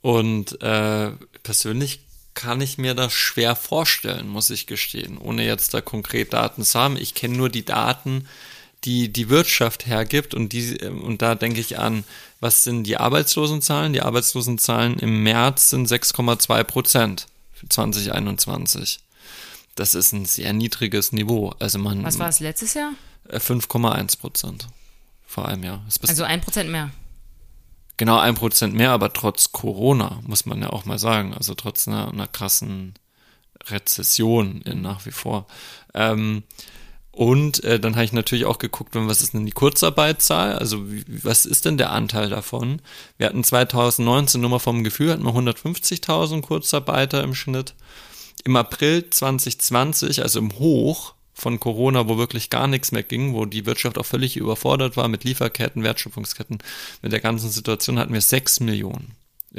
Und äh, persönlich kann ich mir das schwer vorstellen, muss ich gestehen, ohne jetzt da konkret Daten zu haben. Ich kenne nur die Daten, die die Wirtschaft hergibt und die ähm, und da denke ich an, was sind die Arbeitslosenzahlen? Die Arbeitslosenzahlen im März sind 6,2 Prozent für 2021. Das ist ein sehr niedriges Niveau. Also man Was war es letztes Jahr? äh, 5,1 Prozent vor einem Jahr. Also ein Prozent mehr. Genau ein Prozent mehr, aber trotz Corona, muss man ja auch mal sagen. Also trotz einer, einer krassen Rezession in, nach wie vor. Ähm, Und äh, dann habe ich natürlich auch geguckt, was ist denn die Kurzarbeitszahl? Also wie, was ist denn der Anteil davon? Wir hatten 2019 nur mal vom Gefühl, hatten wir 150.000 Kurzarbeiter im Schnitt. Im April 2020, also im Hoch von Corona, wo wirklich gar nichts mehr ging, wo die Wirtschaft auch völlig überfordert war mit Lieferketten, Wertschöpfungsketten, mit der ganzen Situation, hatten wir 6 Millionen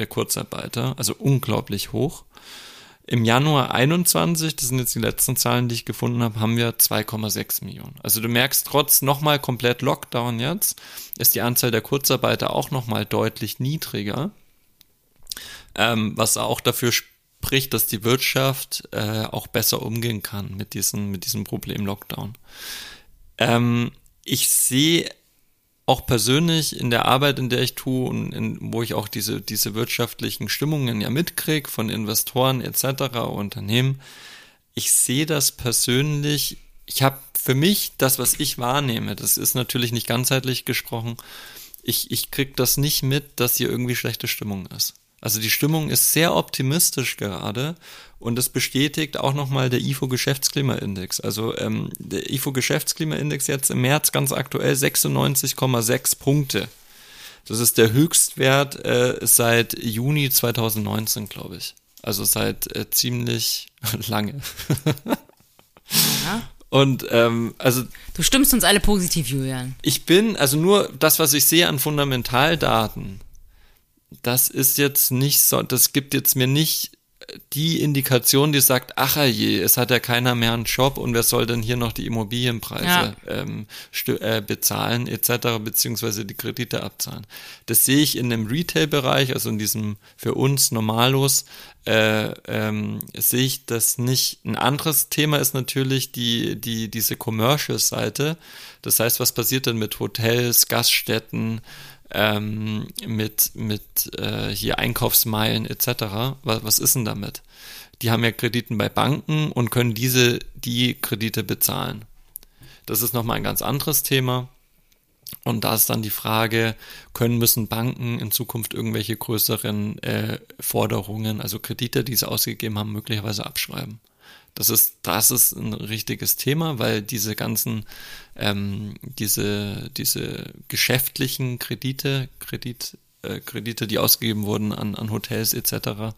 Kurzarbeiter, also unglaublich hoch. Im Januar 21, das sind jetzt die letzten Zahlen, die ich gefunden habe, haben wir 2,6 Millionen. Also du merkst, trotz nochmal komplett Lockdown jetzt, ist die Anzahl der Kurzarbeiter auch nochmal deutlich niedriger. Ähm, was auch dafür spricht, dass die Wirtschaft äh, auch besser umgehen kann mit diesem, mit diesem Problem Lockdown. Ähm, ich sehe auch persönlich in der Arbeit, in der ich tue und in, wo ich auch diese, diese wirtschaftlichen Stimmungen ja mitkriege von Investoren etc., Unternehmen, ich sehe das persönlich, ich habe für mich das, was ich wahrnehme, das ist natürlich nicht ganzheitlich gesprochen, ich, ich kriege das nicht mit, dass hier irgendwie schlechte Stimmung ist. Also die Stimmung ist sehr optimistisch gerade und das bestätigt auch nochmal der IFO Geschäftsklimaindex. Also ähm, der IFO Geschäftsklimaindex jetzt im März ganz aktuell 96,6 Punkte. Das ist der Höchstwert äh, seit Juni 2019, glaube ich. Also seit äh, ziemlich lange. ja. Und ähm, also du stimmst uns alle positiv, Julian. Ich bin also nur das, was ich sehe an Fundamentaldaten das ist jetzt nicht so, das gibt jetzt mir nicht die Indikation, die sagt, ach je, es hat ja keiner mehr einen Job und wer soll denn hier noch die Immobilienpreise ja. ähm, äh, bezahlen etc. beziehungsweise die Kredite abzahlen. Das sehe ich in dem Retail-Bereich, also in diesem für uns normalos, äh, ähm, sehe ich das nicht. Ein anderes Thema ist natürlich die, die, diese Commercial-Seite. Das heißt, was passiert denn mit Hotels, Gaststätten, ähm, mit, mit äh, hier Einkaufsmeilen etc. Was, was ist denn damit? Die haben ja Krediten bei Banken und können diese die Kredite bezahlen. Das ist nochmal ein ganz anderes Thema. Und da ist dann die Frage, können müssen Banken in Zukunft irgendwelche größeren äh, Forderungen, also Kredite, die sie ausgegeben haben, möglicherweise abschreiben? Das ist, das ist ein richtiges Thema, weil diese ganzen, ähm, diese, diese geschäftlichen Kredite, Kredit, äh, Kredite, die ausgegeben wurden an, an Hotels etc.,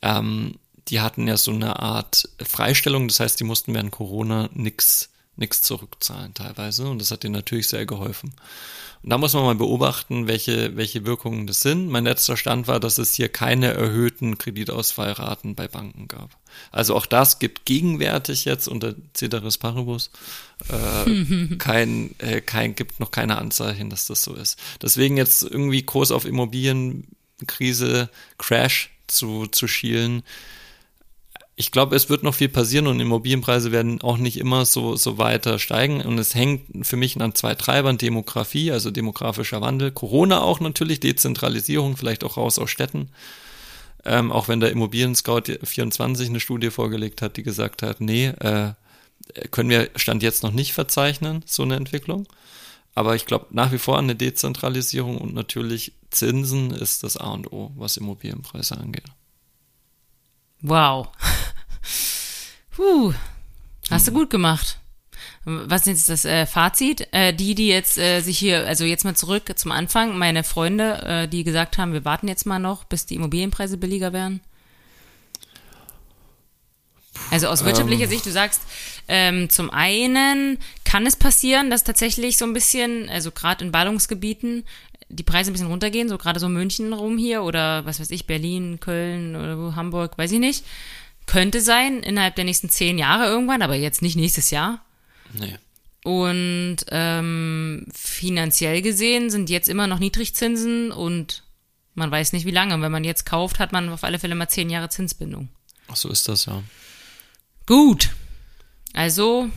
ähm, die hatten ja so eine Art Freistellung, das heißt, die mussten während Corona nichts nix zurückzahlen teilweise und das hat denen natürlich sehr geholfen. Und da muss man mal beobachten, welche, welche Wirkungen das sind. Mein letzter Stand war, dass es hier keine erhöhten Kreditausfallraten bei Banken gab. Also auch das gibt gegenwärtig jetzt unter Ceteris Paribus äh, kein, äh, kein, gibt noch keine Anzeichen, dass das so ist. Deswegen jetzt irgendwie Kurs auf Immobilienkrise, Crash zu, zu schielen, ich glaube, es wird noch viel passieren und Immobilienpreise werden auch nicht immer so, so weiter steigen. Und es hängt für mich an zwei Treibern, Demografie, also demografischer Wandel, Corona auch natürlich, Dezentralisierung, vielleicht auch raus aus Städten. Ähm, auch wenn der Immobilien-Scout 24 eine Studie vorgelegt hat, die gesagt hat, nee, äh, können wir Stand jetzt noch nicht verzeichnen, so eine Entwicklung. Aber ich glaube nach wie vor an eine Dezentralisierung und natürlich Zinsen ist das A und O, was Immobilienpreise angeht. Wow. Puh. Hast du gut gemacht. Was ist jetzt das äh, Fazit? Äh, die, die jetzt äh, sich hier, also jetzt mal zurück zum Anfang, meine Freunde, äh, die gesagt haben, wir warten jetzt mal noch, bis die Immobilienpreise billiger werden. Also aus wirtschaftlicher ähm. Sicht, du sagst, ähm, zum einen kann es passieren, dass tatsächlich so ein bisschen, also gerade in Ballungsgebieten, die Preise ein bisschen runtergehen, so gerade so München rum hier oder was weiß ich, Berlin, Köln oder Hamburg, weiß ich nicht. Könnte sein, innerhalb der nächsten zehn Jahre irgendwann, aber jetzt nicht nächstes Jahr. Nee. Und ähm, finanziell gesehen sind jetzt immer noch Niedrigzinsen und man weiß nicht wie lange. Und wenn man jetzt kauft, hat man auf alle Fälle mal zehn Jahre Zinsbindung. Ach, so ist das ja. Gut. Also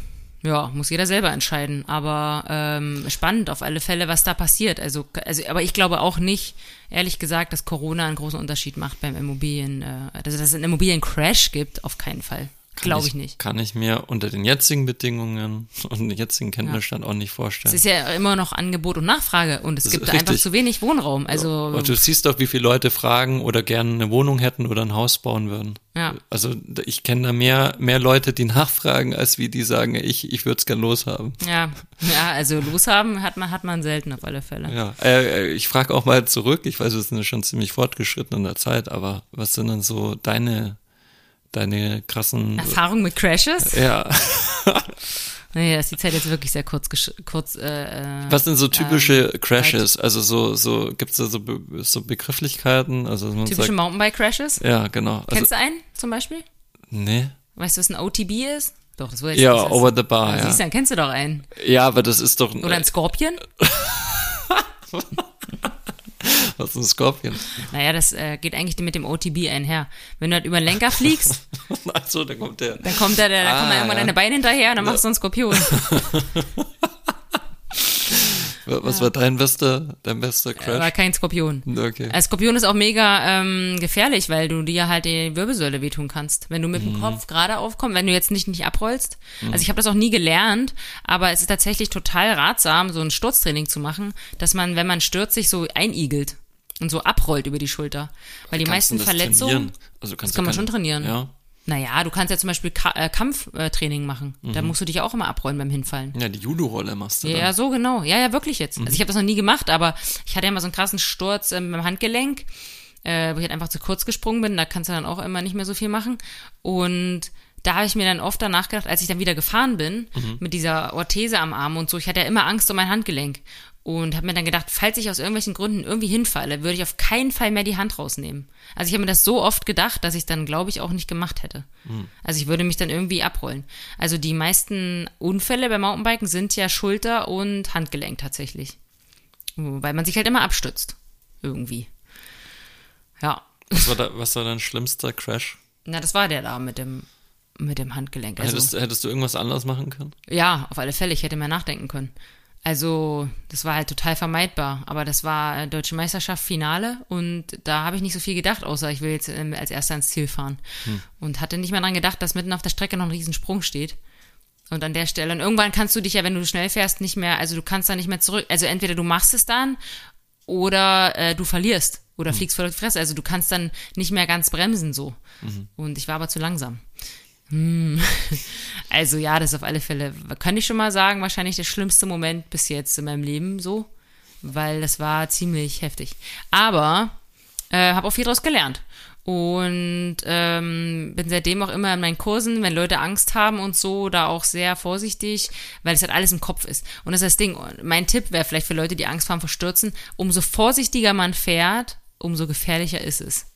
ja, muss jeder selber entscheiden. Aber ähm, spannend auf alle Fälle, was da passiert. Also, also, aber ich glaube auch nicht, ehrlich gesagt, dass Corona einen großen Unterschied macht beim Immobilien, äh, dass es einen Immobiliencrash gibt, auf keinen Fall. Glaube ich nicht. Kann ich mir unter den jetzigen Bedingungen und den jetzigen Kenntnisstand auch nicht vorstellen. Es ist ja immer noch Angebot und Nachfrage und es Das gibt einfach zu wenig Wohnraum. Also Und du siehst doch, wie viele Leute fragen oder gerne eine Wohnung hätten oder ein Haus bauen würden. Ja. Also ich kenne da mehr, mehr Leute, die nachfragen, als wie die sagen, ich, ich würde es gern loshaben. ja, ja, also loshaben hat man hat man selten auf alle Fälle. Ja, äh, ich frage auch mal zurück, ich weiß, wir sind ja schon ziemlich fortgeschritten in der Zeit, aber was sind denn so deine, deine krassen... Erfahrung mit Crashes? Ja, Nee, das ist die Zeit jetzt wirklich sehr kurz kurz äh, äh, was sind so typische Ähm, Crashes? Also so, so gibt's da so, Be so Begrifflichkeiten? Also man typische sagt, Mountainbike Crashes. ja, genau. Also, Kennst du einen zum Beispiel? nee. Weißt du, was ein OTB ist? Doch, das weiß ich. Ja, over the bar, Ah, ja. Siehst du, dann kennst du doch einen. Ja, aber das ist doch Oder ein Scorpion? was ist ein Scorpion. Naja, das äh, geht eigentlich mit dem OTB einher. Wenn du halt über den Lenker fliegst, Achso, da kommt der. dann kommt da, der, da Ah, kommen dann irgendwann ja. deine Beine hinterher und dann machst du einen Skorpion. Was war dein bester, dein bester Crash? kein Skorpion. Okay. Als Skorpion ist auch mega ähm, gefährlich, weil du dir halt die Wirbelsäule wehtun kannst. Wenn du mit dem Kopf gerade aufkommst, wenn du jetzt nicht, nicht abrollst. Also ich habe das auch nie gelernt, aber es ist tatsächlich total ratsam, so ein Sturztraining zu machen, dass man, wenn man stürzt, sich so einigelt und so abrollt über die Schulter. Weil die meisten das Verletzungen, trainieren? Also kannst das kann man keine- schon trainieren. Ja. Naja, du kannst ja zum Beispiel Ka äh, Kampftraining machen. Da Mhm. musst du dich auch immer abrollen beim Hinfallen. Ja, die Judo-Rolle machst du Ja, dann. ja, so genau. Ja, ja, wirklich jetzt. Mhm. Also ich habe das noch nie gemacht, aber ich hatte ja mal so einen krassen Sturz ähm, beim Handgelenk, äh, wo ich halt einfach zu kurz gesprungen bin. Da kannst du dann auch immer nicht mehr so viel machen. Und da habe ich mir dann oft danach gedacht, als ich dann wieder gefahren bin, Mhm. mit dieser Orthese am Arm und so, ich hatte ja immer Angst um mein Handgelenk. Und habe mir dann gedacht, falls ich aus irgendwelchen Gründen irgendwie hinfalle, würde ich auf keinen Fall mehr die Hand rausnehmen. Also ich habe mir das so oft gedacht, dass ich dann, glaube ich, auch nicht gemacht hätte. Also ich würde mich dann irgendwie abrollen. Also die meisten Unfälle beim Mountainbiken sind ja Schulter und Handgelenk tatsächlich. Weil man sich halt immer abstützt. Irgendwie. Ja. Was war, da, was war dein schlimmster Crash? Na, das war der da mit dem, mit dem Handgelenk. Also, hättest, hättest du irgendwas anders machen können? Ja, auf alle Fälle. Ich hätte mehr nachdenken können. Also, das war halt total vermeidbar. Aber das war äh, Deutsche Meisterschaft Finale und da habe ich nicht so viel gedacht, außer ich will jetzt ähm, als erster ins Ziel fahren. Und hatte nicht mehr dran gedacht, dass mitten auf der Strecke noch ein Riesensprung steht. Und an der Stelle, und irgendwann kannst du dich ja, wenn du schnell fährst, nicht mehr, also du kannst da nicht mehr zurück. Also entweder du machst es dann oder äh, du verlierst oder fliegst vor die Fresse. Also du kannst dann nicht mehr ganz bremsen so. Und ich war aber zu langsam. Hm. Also ja, das auf alle Fälle, kann ich schon mal sagen, wahrscheinlich der schlimmste Moment bis jetzt in meinem Leben so, weil das war ziemlich heftig. Aber äh, habe auch viel daraus gelernt. Und ähm, bin seitdem auch immer in meinen Kursen, wenn Leute Angst haben und so, da auch sehr vorsichtig, weil es halt alles im Kopf ist. Und das ist das Ding. Mein Tipp wäre vielleicht für Leute, die Angst haben vor Stürzen, umso vorsichtiger man fährt, umso gefährlicher ist es.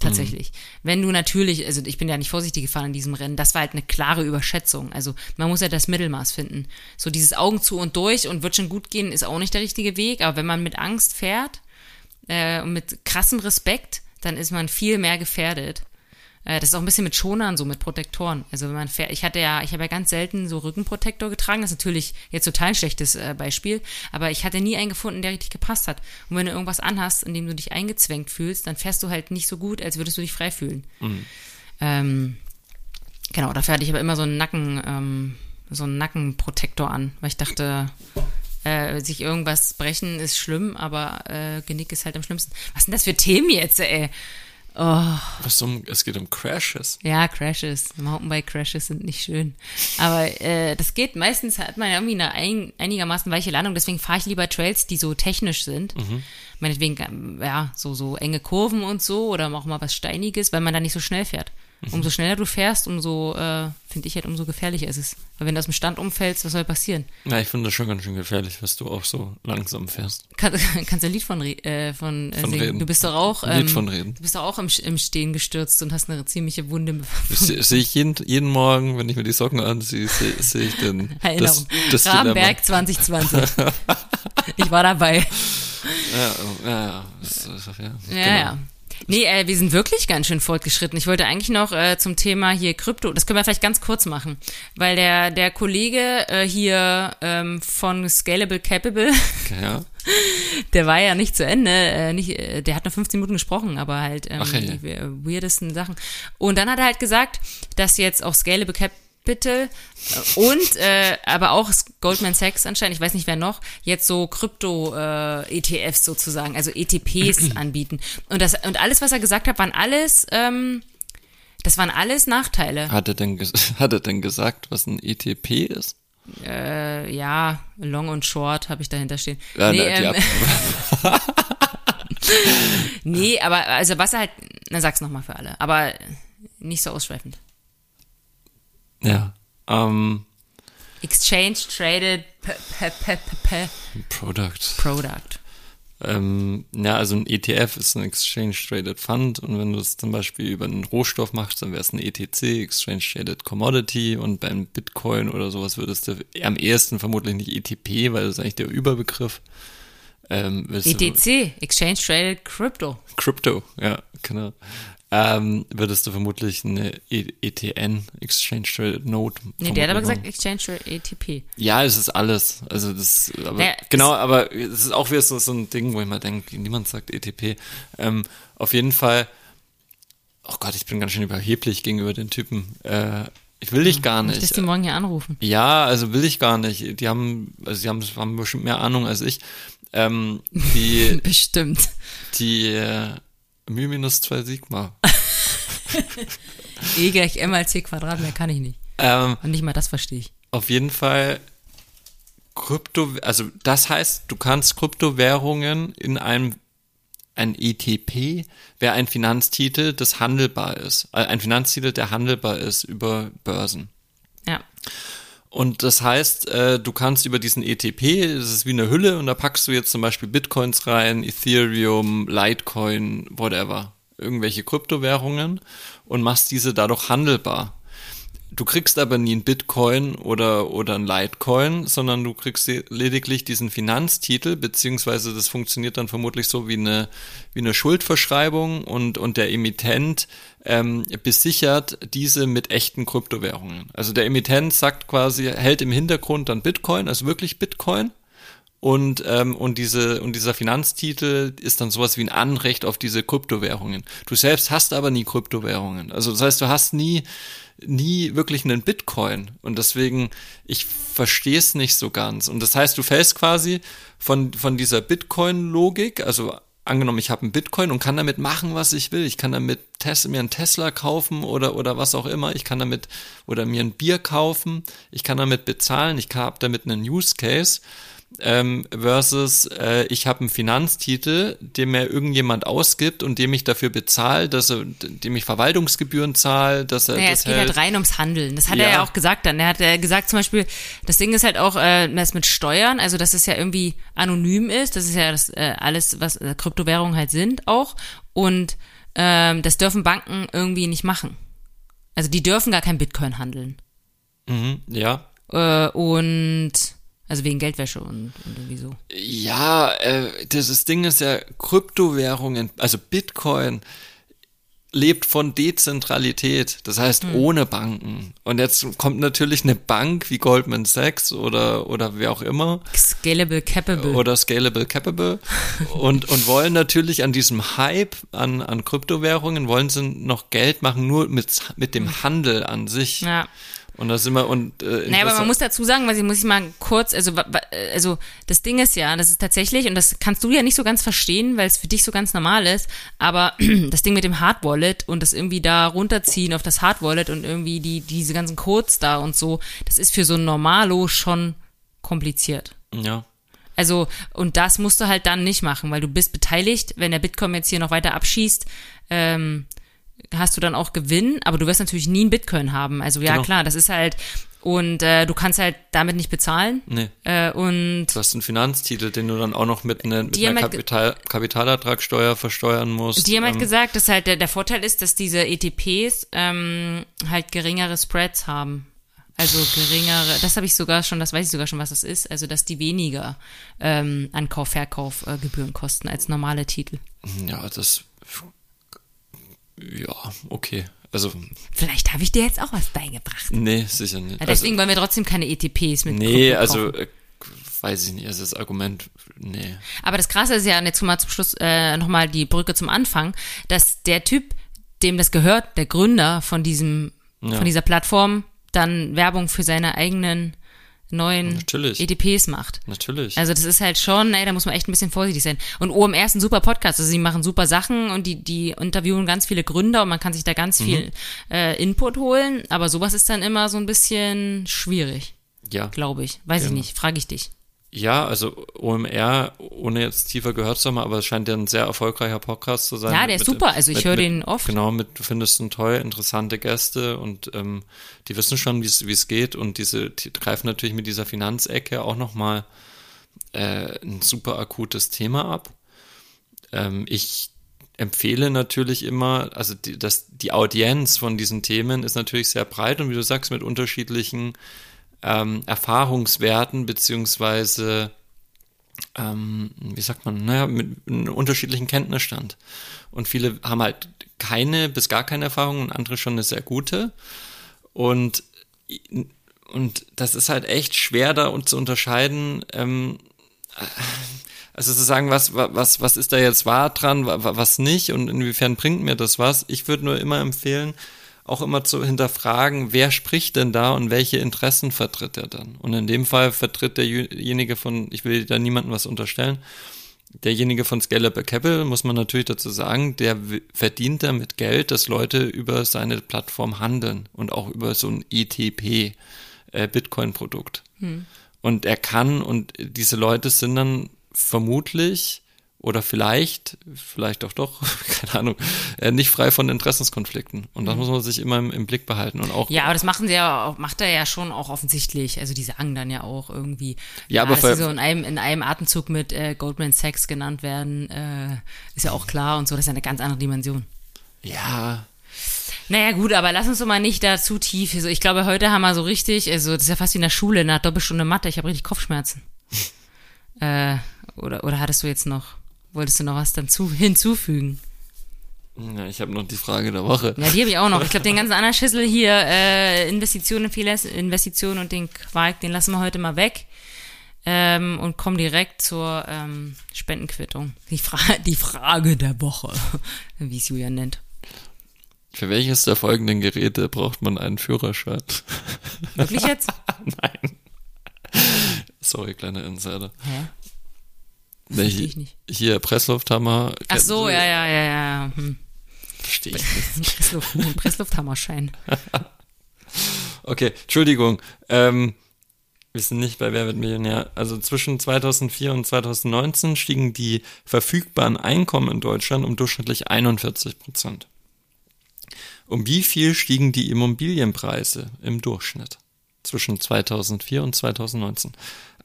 Tatsächlich. Wenn du natürlich, also ich bin ja nicht vorsichtig gefahren in diesem Rennen, das war halt eine klare Überschätzung. Also man muss ja das Mittelmaß finden. So dieses Augen zu und durch und wird schon gut gehen, ist auch nicht der richtige Weg. Aber wenn man mit Angst fährt äh, und mit krassem Respekt, dann ist man viel mehr gefährdet. Äh, das ist auch ein bisschen mit Schonern, so mit Protektoren. Also wenn man fährt, ich hatte ja, ich habe ja ganz selten so Rückenprotektor getragen. Das ist natürlich jetzt total ein schlechtes äh, Beispiel, aber ich hatte nie einen gefunden, der richtig gepasst hat. Und wenn du irgendwas anhast, in dem du dich eingezwängt fühlst, dann fährst du halt nicht so gut, als würdest du dich frei fühlen. Ähm, genau, dafür hatte ich aber immer so einen Nacken, ähm, so einen Nackenprotektor an, weil ich dachte, äh, sich irgendwas brechen ist schlimm, aber äh, Genick ist halt am schlimmsten. Was sind das für Themen jetzt, ey? Was um, es geht um Crashes. Ja, Crashes, Mountainbike-Crashes sind nicht schön. Aber äh, das geht, meistens hat man ja irgendwie eine ein, einigermaßen weiche Landung, deswegen fahre ich lieber Trails, die so technisch sind. Meinetwegen, ähm, ja, so, so enge Kurven und so oder auch mal was Steiniges, weil man da nicht so schnell fährt. Umso schneller du fährst, umso, äh, finde ich halt, umso gefährlicher ist es. Weil wenn du aus dem Stand umfällst, was soll passieren? Ja, ich finde das schon ganz schön gefährlich, was du auch so langsam fährst. Kann, kannst du ein Lied von, äh, von, äh, Von singen. reden. Du bist doch auch, Ein Lied ähm, von reden. du bist doch auch im, im Stehen gestürzt und hast eine ziemliche Wunde. Das sehe seh ich jeden, jeden Morgen, wenn ich mir die Socken anziehe, sehe seh ich den, das, Erinnerung. das Dilemma. Rabenberg 2020. ich war dabei. Ja, ja, ja, das, das, ja, Ja, genau. ja. Nee, äh, wir sind wirklich ganz schön fortgeschritten. Ich wollte eigentlich noch äh, zum Thema hier Krypto, das können wir vielleicht ganz kurz machen, weil der, der Kollege äh, hier ähm, von Scalable Capable, ja. der war ja nicht zu Ende, äh, nicht, äh, der hat nur 15 Minuten gesprochen, aber halt ähm, Ach, ja. die we- weirdesten Sachen. Und dann hat er halt gesagt, dass jetzt auch Scalable Capital äh, und äh, aber auch Goldman Sachs anscheinend, ich weiß nicht wer noch, jetzt so Krypto-ETFs sozusagen, also ETPs anbieten. Und das und alles, was er gesagt hat, waren alles, ähm, das waren alles Nachteile. Hat er denn, hat er denn gesagt, was ein ETP ist? Äh, ja, Long und Short habe ich dahinter stehen. Ja, nee, na, ähm, nee, aber also was er halt, na sag's nochmal für alle, aber nicht so ausschweifend. Ja. Ähm, Exchange Traded P P P P P Product. Product. Ähm, ja, also ein ETF ist ein Exchange Traded Fund und wenn du es zum Beispiel über einen Rohstoff machst, dann wäre es ein ETC, Exchange Traded Commodity und beim Bitcoin oder sowas würdest du am ehesten vermutlich nicht ETP, weil das ist eigentlich der Überbegriff. Ähm, ETC, Exchange Traded Crypto. Crypto, ja, genau. Ähm, würdest du vermutlich eine E- ETN, Exchange Traded Note. Nee, der hat aber gesagt. Exchange Traded ETP. Ja, es ist alles. Also das, aber Naja, genau, aber es ist auch wieder so, so ein Ding, wo ich mal denke, niemand sagt ETP. Ähm, auf jeden Fall, oh Gott, ich bin ganz schön überheblich gegenüber den Typen. Äh, ich will dich gar Nicht, dass die morgen hier anrufen. Ja, also will ich gar nicht. Die haben, also die haben, haben bestimmt mehr Ahnung als ich. Ähm, die, Bestimmt. die äh, Mu minus 2 Sigma. E gleich M mal C Quadrat, mehr kann ich nicht. Ähm, Und nicht mal das verstehe ich. Auf jeden Fall Krypto, also das heißt, du kannst Kryptowährungen in einem ein ETP wäre ein Finanztitel, das handelbar ist. Äh, Ein Finanztitel, der handelbar ist über Börsen. Ja. Und das heißt, äh, du kannst über diesen ETP, das ist wie eine Hülle, und da packst du jetzt zum Beispiel Bitcoins rein, Ethereum, Litecoin, whatever, irgendwelche Kryptowährungen und machst diese dadurch handelbar. Du kriegst aber nie einen Bitcoin oder, oder einen Litecoin, sondern du kriegst lediglich diesen Finanztitel, beziehungsweise das funktioniert dann vermutlich so wie eine, wie eine Schuldverschreibung und, und der Emittent ähm, besichert diese mit echten Kryptowährungen. Also der Emittent sagt quasi, hält im Hintergrund dann Bitcoin, also wirklich Bitcoin, und, ähm, und, diese, und dieser Finanztitel ist dann sowas wie ein Anrecht auf diese Kryptowährungen. Du selbst hast aber nie Kryptowährungen. Also das heißt, du hast nie, nie wirklich einen Bitcoin. Und deswegen, ich verstehe es nicht so ganz. Und das heißt, du fällst quasi von, von dieser Bitcoin-Logik, also angenommen, ich habe einen Bitcoin und kann damit machen, was ich will. Ich kann damit Tes mir einen Tesla kaufen oder, oder was auch immer. Ich kann damit oder mir ein Bier kaufen. Ich kann damit bezahlen. Ich habe damit einen Use Case ähm, versus äh, ich habe einen Finanztitel, den mir irgendjemand ausgibt und dem ich dafür bezahle, dass er, dem ich Verwaltungsgebühren zahle, dass er Naja, das es geht hält. halt rein ums Handeln. Das hat er Ja. ja auch gesagt dann. Er hat äh, gesagt zum Beispiel, das Ding ist halt auch, äh, das mit Steuern, also dass es ja irgendwie anonym ist. Das ist ja das äh, alles, was äh, Kryptowährungen halt sind auch. Und ähm, das dürfen Banken irgendwie nicht machen. Also die dürfen gar kein Bitcoin handeln. Mhm, ja. Äh, und also wegen Geldwäsche und, und irgendwie so. Ja, äh, das Ding ist ja, Kryptowährungen, also Bitcoin lebt von Dezentralität, das heißt Hm. ohne Banken. Und jetzt kommt natürlich eine Bank wie Goldman Sachs oder, oder wer auch immer Scalable Capable. oder Scalable Capable und, und wollen natürlich an diesem Hype an, an Kryptowährungen, wollen sie noch Geld machen, nur mit, mit dem Handel an sich. Hm. ja. Und da sind wir und äh, Naja, aber man muss dazu sagen, weil ich muss ich mal kurz, also, also das Ding ist ja, das ist tatsächlich, und das kannst du ja nicht so ganz verstehen, weil es für dich so ganz normal ist, aber das Ding mit dem Hard Wallet und das irgendwie da runterziehen auf das Hard Wallet und irgendwie die, diese ganzen Codes da und so, das ist für so ein Normalo schon kompliziert. ja. Also, und das musst du halt dann nicht machen, weil du bist beteiligt, wenn der Bitcoin jetzt hier noch weiter abschießt, ähm, hast du dann auch Gewinn, aber du wirst natürlich nie einen Bitcoin haben. Also ja, Genau. klar, das ist halt, und äh, du kannst halt damit nicht bezahlen. Nee. Äh, und Du hast einen Finanztitel, den du dann auch noch mit, einer- mit einer halt Kapital, Kapitalertragssteuer versteuern musst. die haben halt Ähm, gesagt, dass halt der, der Vorteil ist, dass diese ETPs ähm, halt geringere Spreads haben. Also geringere, das habe ich sogar schon, das weiß ich sogar schon, was das ist. Also dass die weniger ähm, Ankauf, Verkauf äh, Gebühren kosten als normale Titel. Ja, das. Ja, okay. Also, Vielleicht habe ich dir jetzt auch was beigebracht. nee, sicher nicht. Ja, deswegen wollen wir trotzdem keine ETPs mit also, nee, also, äh, weiß ich nicht. Also, das Argument nee. Aber das Krasse ist ja, und jetzt mal zum Schluss äh, nochmal die Brücke zum Anfang, dass der Typ, dem das gehört, der Gründer von diesem, Ja. von dieser Plattform, dann Werbung für seine eigenen neuen Natürlich. EDPs macht. Natürlich. Also das ist halt schon, ey, da muss man echt ein bisschen vorsichtig sein. Und OMR ist ein super Podcast, also sie machen super Sachen und die, die interviewen ganz viele Gründer und man kann sich da Mhm. ganz viel äh, Input holen, aber sowas ist dann immer so ein bisschen schwierig, ja. glaube ich. Weiß ich Genau. nicht, frage ich dich. Ja, also OMR, ohne jetzt tiefer gehört zu haben, aber es scheint ja ein sehr erfolgreicher Podcast zu sein. Ja, der ist super. Also ich höre mit- den oft. Genau, mit, du findest ihn toll, interessante Gäste und ähm, die wissen schon, wie es wie es geht und diese, die greifen natürlich mit dieser Finanzecke auch nochmal äh, ein super akutes Thema ab. Ähm, ich empfehle natürlich immer, also die, das, die Audienz von diesen Themen ist natürlich sehr breit und wie du sagst, mit unterschiedlichen ähm, Erfahrungswerten beziehungsweise ähm, wie sagt man, naja, mit einem unterschiedlichen Kenntnisstand. Und viele haben halt keine bis gar keine Erfahrung und andere schon eine sehr gute. Und, und das ist halt echt schwer da und zu unterscheiden, ähm, also zu sagen, was, was, was ist da jetzt wahr dran, wa- wa- was nicht und inwiefern bringt mir das was. Ich würde nur immer empfehlen, auch immer zu hinterfragen, wer spricht denn da und welche Interessen vertritt er dann. Und in dem Fall vertritt derjenige von, ich will da niemandem was unterstellen, derjenige von Scalable Capital, muss man natürlich dazu sagen, der verdient damit Geld, dass Leute über seine Plattform handeln und auch über so ein ETP, äh, Bitcoin-Produkt. Und er kann, und diese Leute sind dann vermutlich oder vielleicht, vielleicht auch doch, keine Ahnung, äh, nicht frei von Interessenskonflikten. Und das muss man sich immer im, im Blick behalten. Und auch Ja, aber das machen sie ja, macht er ja schon auch offensichtlich. Also die sagen dann ja auch irgendwie, Ja, aber dass ver- sie so in einem, in einem Atemzug mit äh, Goldman Sachs genannt werden, äh, ist ja auch klar und so. Das ist ja eine ganz andere Dimension. ja, Naja, gut, aber lass uns doch mal nicht da zu tief. Also ich glaube, heute haben wir so richtig, also das ist ja fast wie in der Schule, nach Doppelstunde Mathe, ich habe richtig Kopfschmerzen. äh, oder, oder hattest du jetzt noch, wolltest du noch was dann zu, hinzufügen? ja ich habe noch die Frage der Woche. Ja, die habe ich auch noch. Ich glaube, den ganzen anderen Schüssel hier, äh, Investitionen, Fehler, Investitionen und den Quark, den lassen wir heute mal weg. Ähm, und kommen direkt zur ähm, Spendenquittung. Die, Fra die Frage der Woche, wie es Julian nennt. Für welches der folgenden Geräte braucht man einen Führerschein? Wirklich jetzt? Nein. Sorry, kleiner Insider. Hä? Nee, versteh ich nicht. Hier, Presslufthammer. Ach so, ja, ja, ja, ja. Hm. Verstehe ich nicht. Pressluft, ein Presslufthammerschein. Okay, Entschuldigung. Ähm, wir sind nicht bei Wer wird Millionär. Also zwischen 2004 und 2019 stiegen die verfügbaren Einkommen in Deutschland um durchschnittlich 41 Prozent. Um wie viel stiegen die Immobilienpreise im Durchschnitt zwischen 2004 und 2019?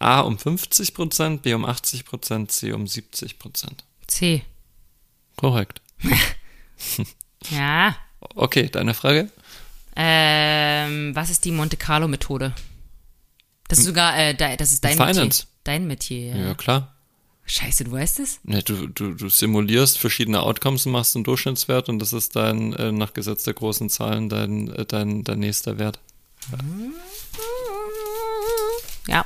A um 50 Prozent, B um 80 Prozent, C um 70 Prozent. C. Korrekt. Ja. Okay, deine Frage? Ähm, was ist die Monte Carlo Methode? Das ist sogar, äh, das ist dein Finance. Metier. Dein Metier, ja. Ja, klar. Scheiße, du weißt es? Ne, du, du, du simulierst verschiedene Outcomes und machst einen Durchschnittswert und das ist dein, äh, nach Gesetz der großen Zahlen, dein, äh, dein, dein nächster Wert. Ja.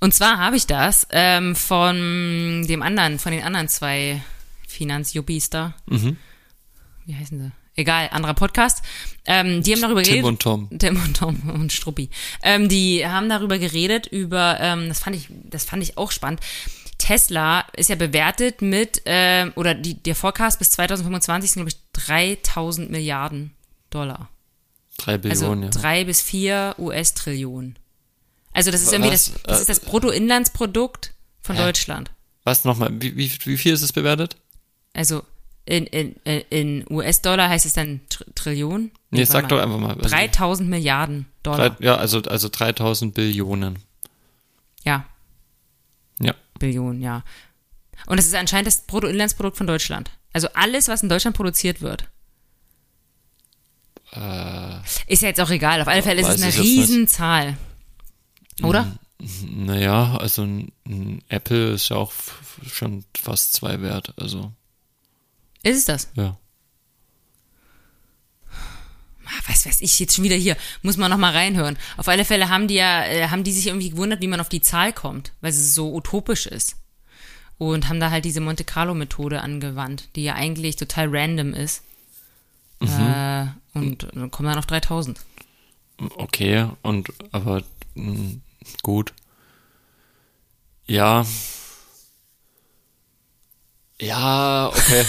Und zwar habe ich das ähm, von dem anderen, von den anderen zwei Finanzjuppis da. Mhm. Wie heißen sie? Egal, anderer Podcast. Ähm, die haben darüber Tim geredet. und Tom. Tim und Tom und Struppi. Ähm, die haben darüber geredet, über, ähm, das fand ich, das fand ich auch spannend. Tesla ist ja bewertet mit, ähm, oder die, der Forecast bis 2025 sind, glaube ich, 3000 Milliarden Dollar. Drei Also Billionen, ja. drei bis vier US-Trillionen. Also das ist irgendwie das, das ist das Äh, Bruttoinlandsprodukt von hä? Deutschland. Was nochmal, wie, wie, wie viel ist es bewertet? Also in, in, in US-Dollar heißt es dann Tr Trillion? Nee, warte sag doch einfach mal. Also, 3000 Milliarden Dollar. ja, also, also 3000 Billionen. Ja, Ja. Billionen, ja. Und das ist anscheinend das Bruttoinlandsprodukt von Deutschland. Also alles, was in Deutschland produziert wird. Äh, Ist ja jetzt auch egal. Auf alle Fälle ist es eine jetzt nicht. Oder? naja, also ein, ein Apple ist ja auch schon fast zwei wert, also, Ist es das? ja. Ah, Was weiß ich jetzt schon wieder hier? Muss man noch mal reinhören. Auf alle Fälle haben die ja, äh, haben die sich irgendwie gewundert, wie man auf die Zahl kommt, weil sie so utopisch ist. und haben da halt diese Monte Carlo Methode angewandt, die ja eigentlich total random ist. Äh, und dann kommen dann auf 3000. Okay, und aber mh, gut. Ja. Ja, okay.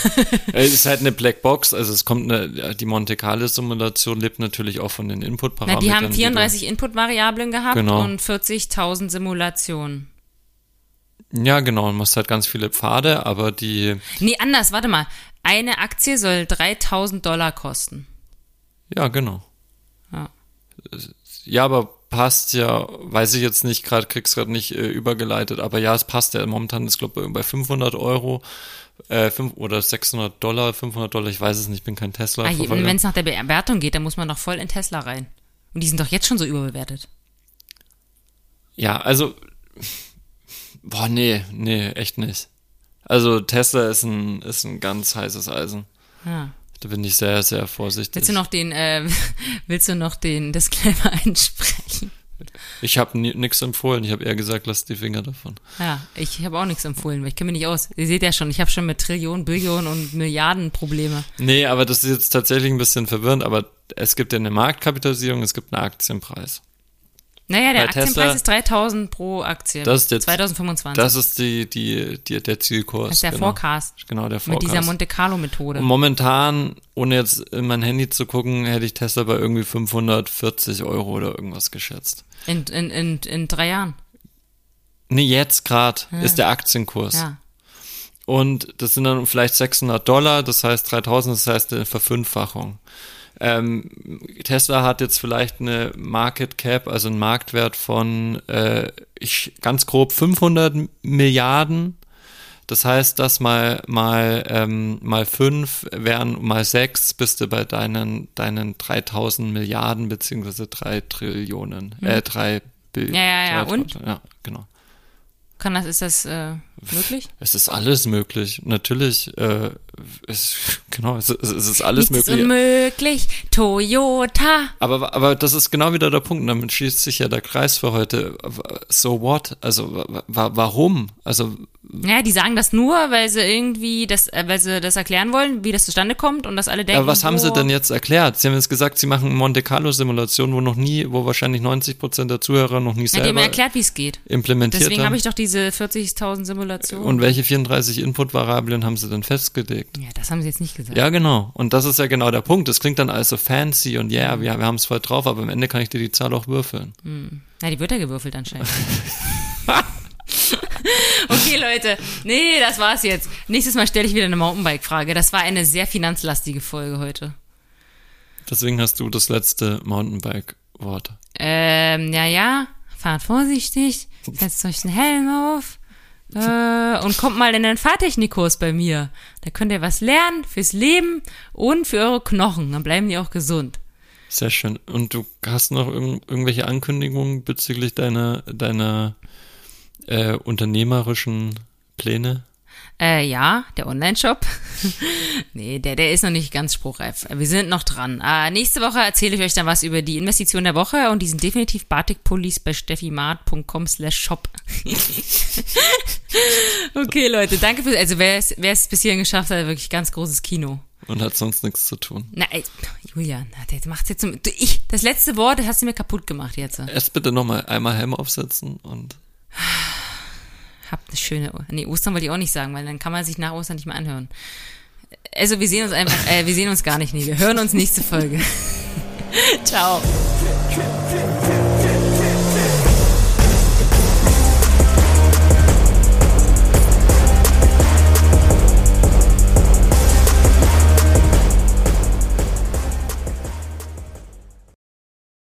es ist halt eine Blackbox, also es kommt eine, die Monte Carlo Simulation lebt natürlich auch von den Input-Parametern. die haben du- 34 Input-Variablen gehabt Genau. und 40.000 Simulationen. Ja, genau, du machst halt ganz viele Pfade, aber die, Nee, anders, warte mal. Eine Aktie soll 3000 Dollar kosten. ja, genau. Ja. Ja, aber passt ja, weiß ich jetzt nicht, gerade krieg's gerade nicht äh, übergeleitet, aber ja, es passt ja. Momentan ist, glaube ich, bei 500 Euro äh, fünf, oder 600 Dollar, 500 Dollar, ich weiß es nicht, bin kein tesla Ah, Wenn es nach der Bewertung geht, dann muss man doch voll in Tesla rein. Und die sind doch jetzt schon so überbewertet. Ja, also, boah, nee, nee, echt nicht. Also Tesla ist ein, ist ein ganz heißes Eisen. Ja. Da bin ich sehr, sehr vorsichtig. Willst du noch den, äh, willst du noch den Disclaimer einsprechen? Ich habe nichts empfohlen, ich habe eher gesagt, lass die Finger davon. Ja, ich habe auch nichts empfohlen, weil ich kenne mich nicht aus. Ihr seht ja schon, ich habe schon mit Trillionen, Billionen und Milliarden Probleme. Nee, aber das ist jetzt tatsächlich ein bisschen verwirrend, aber es gibt ja eine Marktkapitalisierung, es gibt einen Aktienpreis. Naja, der Bei Tesla- Aktienpreis ist 3000 pro Aktie. Das ist jetzt- 2025. Das ist die, die, die, der Zielkurs. das ist der genau. Forecast. Genau, der Mit Forecast. dieser Monte Carlo Methode. Und momentan, ohne jetzt in mein Handy zu gucken, hätte ich Tesla bei irgendwie 540 Euro oder irgendwas geschätzt. In, in, in, in drei Jahren. Nee, jetzt gerade ist der Aktienkurs. Ja. Und das sind dann vielleicht 600 Dollar, das heißt 3000, das heißt eine Verfünffachung. Ähm, Tesla hat jetzt vielleicht eine Market Cap, also einen Marktwert von, äh, ich, ganz grob 500 Milliarden. Das heißt, das mal mal ähm, mal fünf wären mal sechs, bist du bei deinen deinen 3000 Milliarden beziehungsweise drei Trillionen, äh drei Bill Hm. Ja, ja, ja, und? Ja, genau. Kann das, ist das äh, möglich? Es ist alles möglich. Natürlich, äh, es, genau, es, es es ist alles Nichts möglich. unmöglich. Toyota. Aber, aber das ist genau wieder der Punkt. und Damit schließt sich ja der Kreis für heute. So what? Also wa- wa warum? Also Ja, die sagen das nur, weil sie irgendwie das, äh, weil sie das erklären wollen, wie das zustande kommt und dass alle denken. aber was haben sie denn jetzt erklärt? Sie haben jetzt gesagt, sie machen Monte Carlo Simulation, wo noch nie, wo wahrscheinlich 90 Prozent der Zuhörer noch nie Na, die haben selber erklärt, wie es geht. implementiert Deswegen habe ich doch diese 40.000 Simulationen. Und welche 34 Input-Variablen haben sie denn festgelegt? Ja, das haben sie jetzt nicht gesagt. Ja, genau. Und das ist ja genau der Punkt. Das klingt dann alles so fancy und ja, yeah, wir, wir haben es voll drauf, aber am Ende kann ich dir die Zahl auch würfeln. Na, die wird ja gewürfelt anscheinend. okay, Leute. Nee, das war's jetzt. Nächstes Mal stelle ich wieder eine Mountainbike-Frage. Das war eine sehr finanzlastige Folge heute. Deswegen hast du das letzte Mountainbike-Wort. Ähm, ja, ja. Fahrt vorsichtig. Setzt euch einen Helm auf. Äh, und kommt mal in den Fahrtechnikkurs bei mir. Da könnt ihr was lernen fürs Leben und für eure Knochen. Dann bleiben die auch gesund. Sehr schön. Und du hast noch irg irgendwelche Ankündigungen bezüglich deiner, deiner äh, unternehmerischen Pläne? Äh, ja, der Online-Shop. nee, der, der ist noch nicht ganz spruchreif. Wir sind noch dran. Äh, nächste Woche erzähle ich euch dann was über die Investition der Woche und die sind definitiv Batikpullis bei steffimart.com slash shop. okay, Leute, danke für, also wer es, bis hierhin geschafft hat, wirklich ganz großes Kino. Und hat sonst nichts zu tun. Na, ey, Julian, der macht's jetzt zum, du, ich, das letzte Wort das hast du mir kaputt gemacht jetzt. Erst bitte nochmal einmal Helm aufsetzen und Habt eine schöne, nee, Ostern wollte ich auch nicht sagen, weil dann kann man sich nach Ostern nicht mehr anhören. Also wir sehen uns einfach, äh, wir sehen uns gar nicht, nee, wir hören uns nächste Folge. Ciao.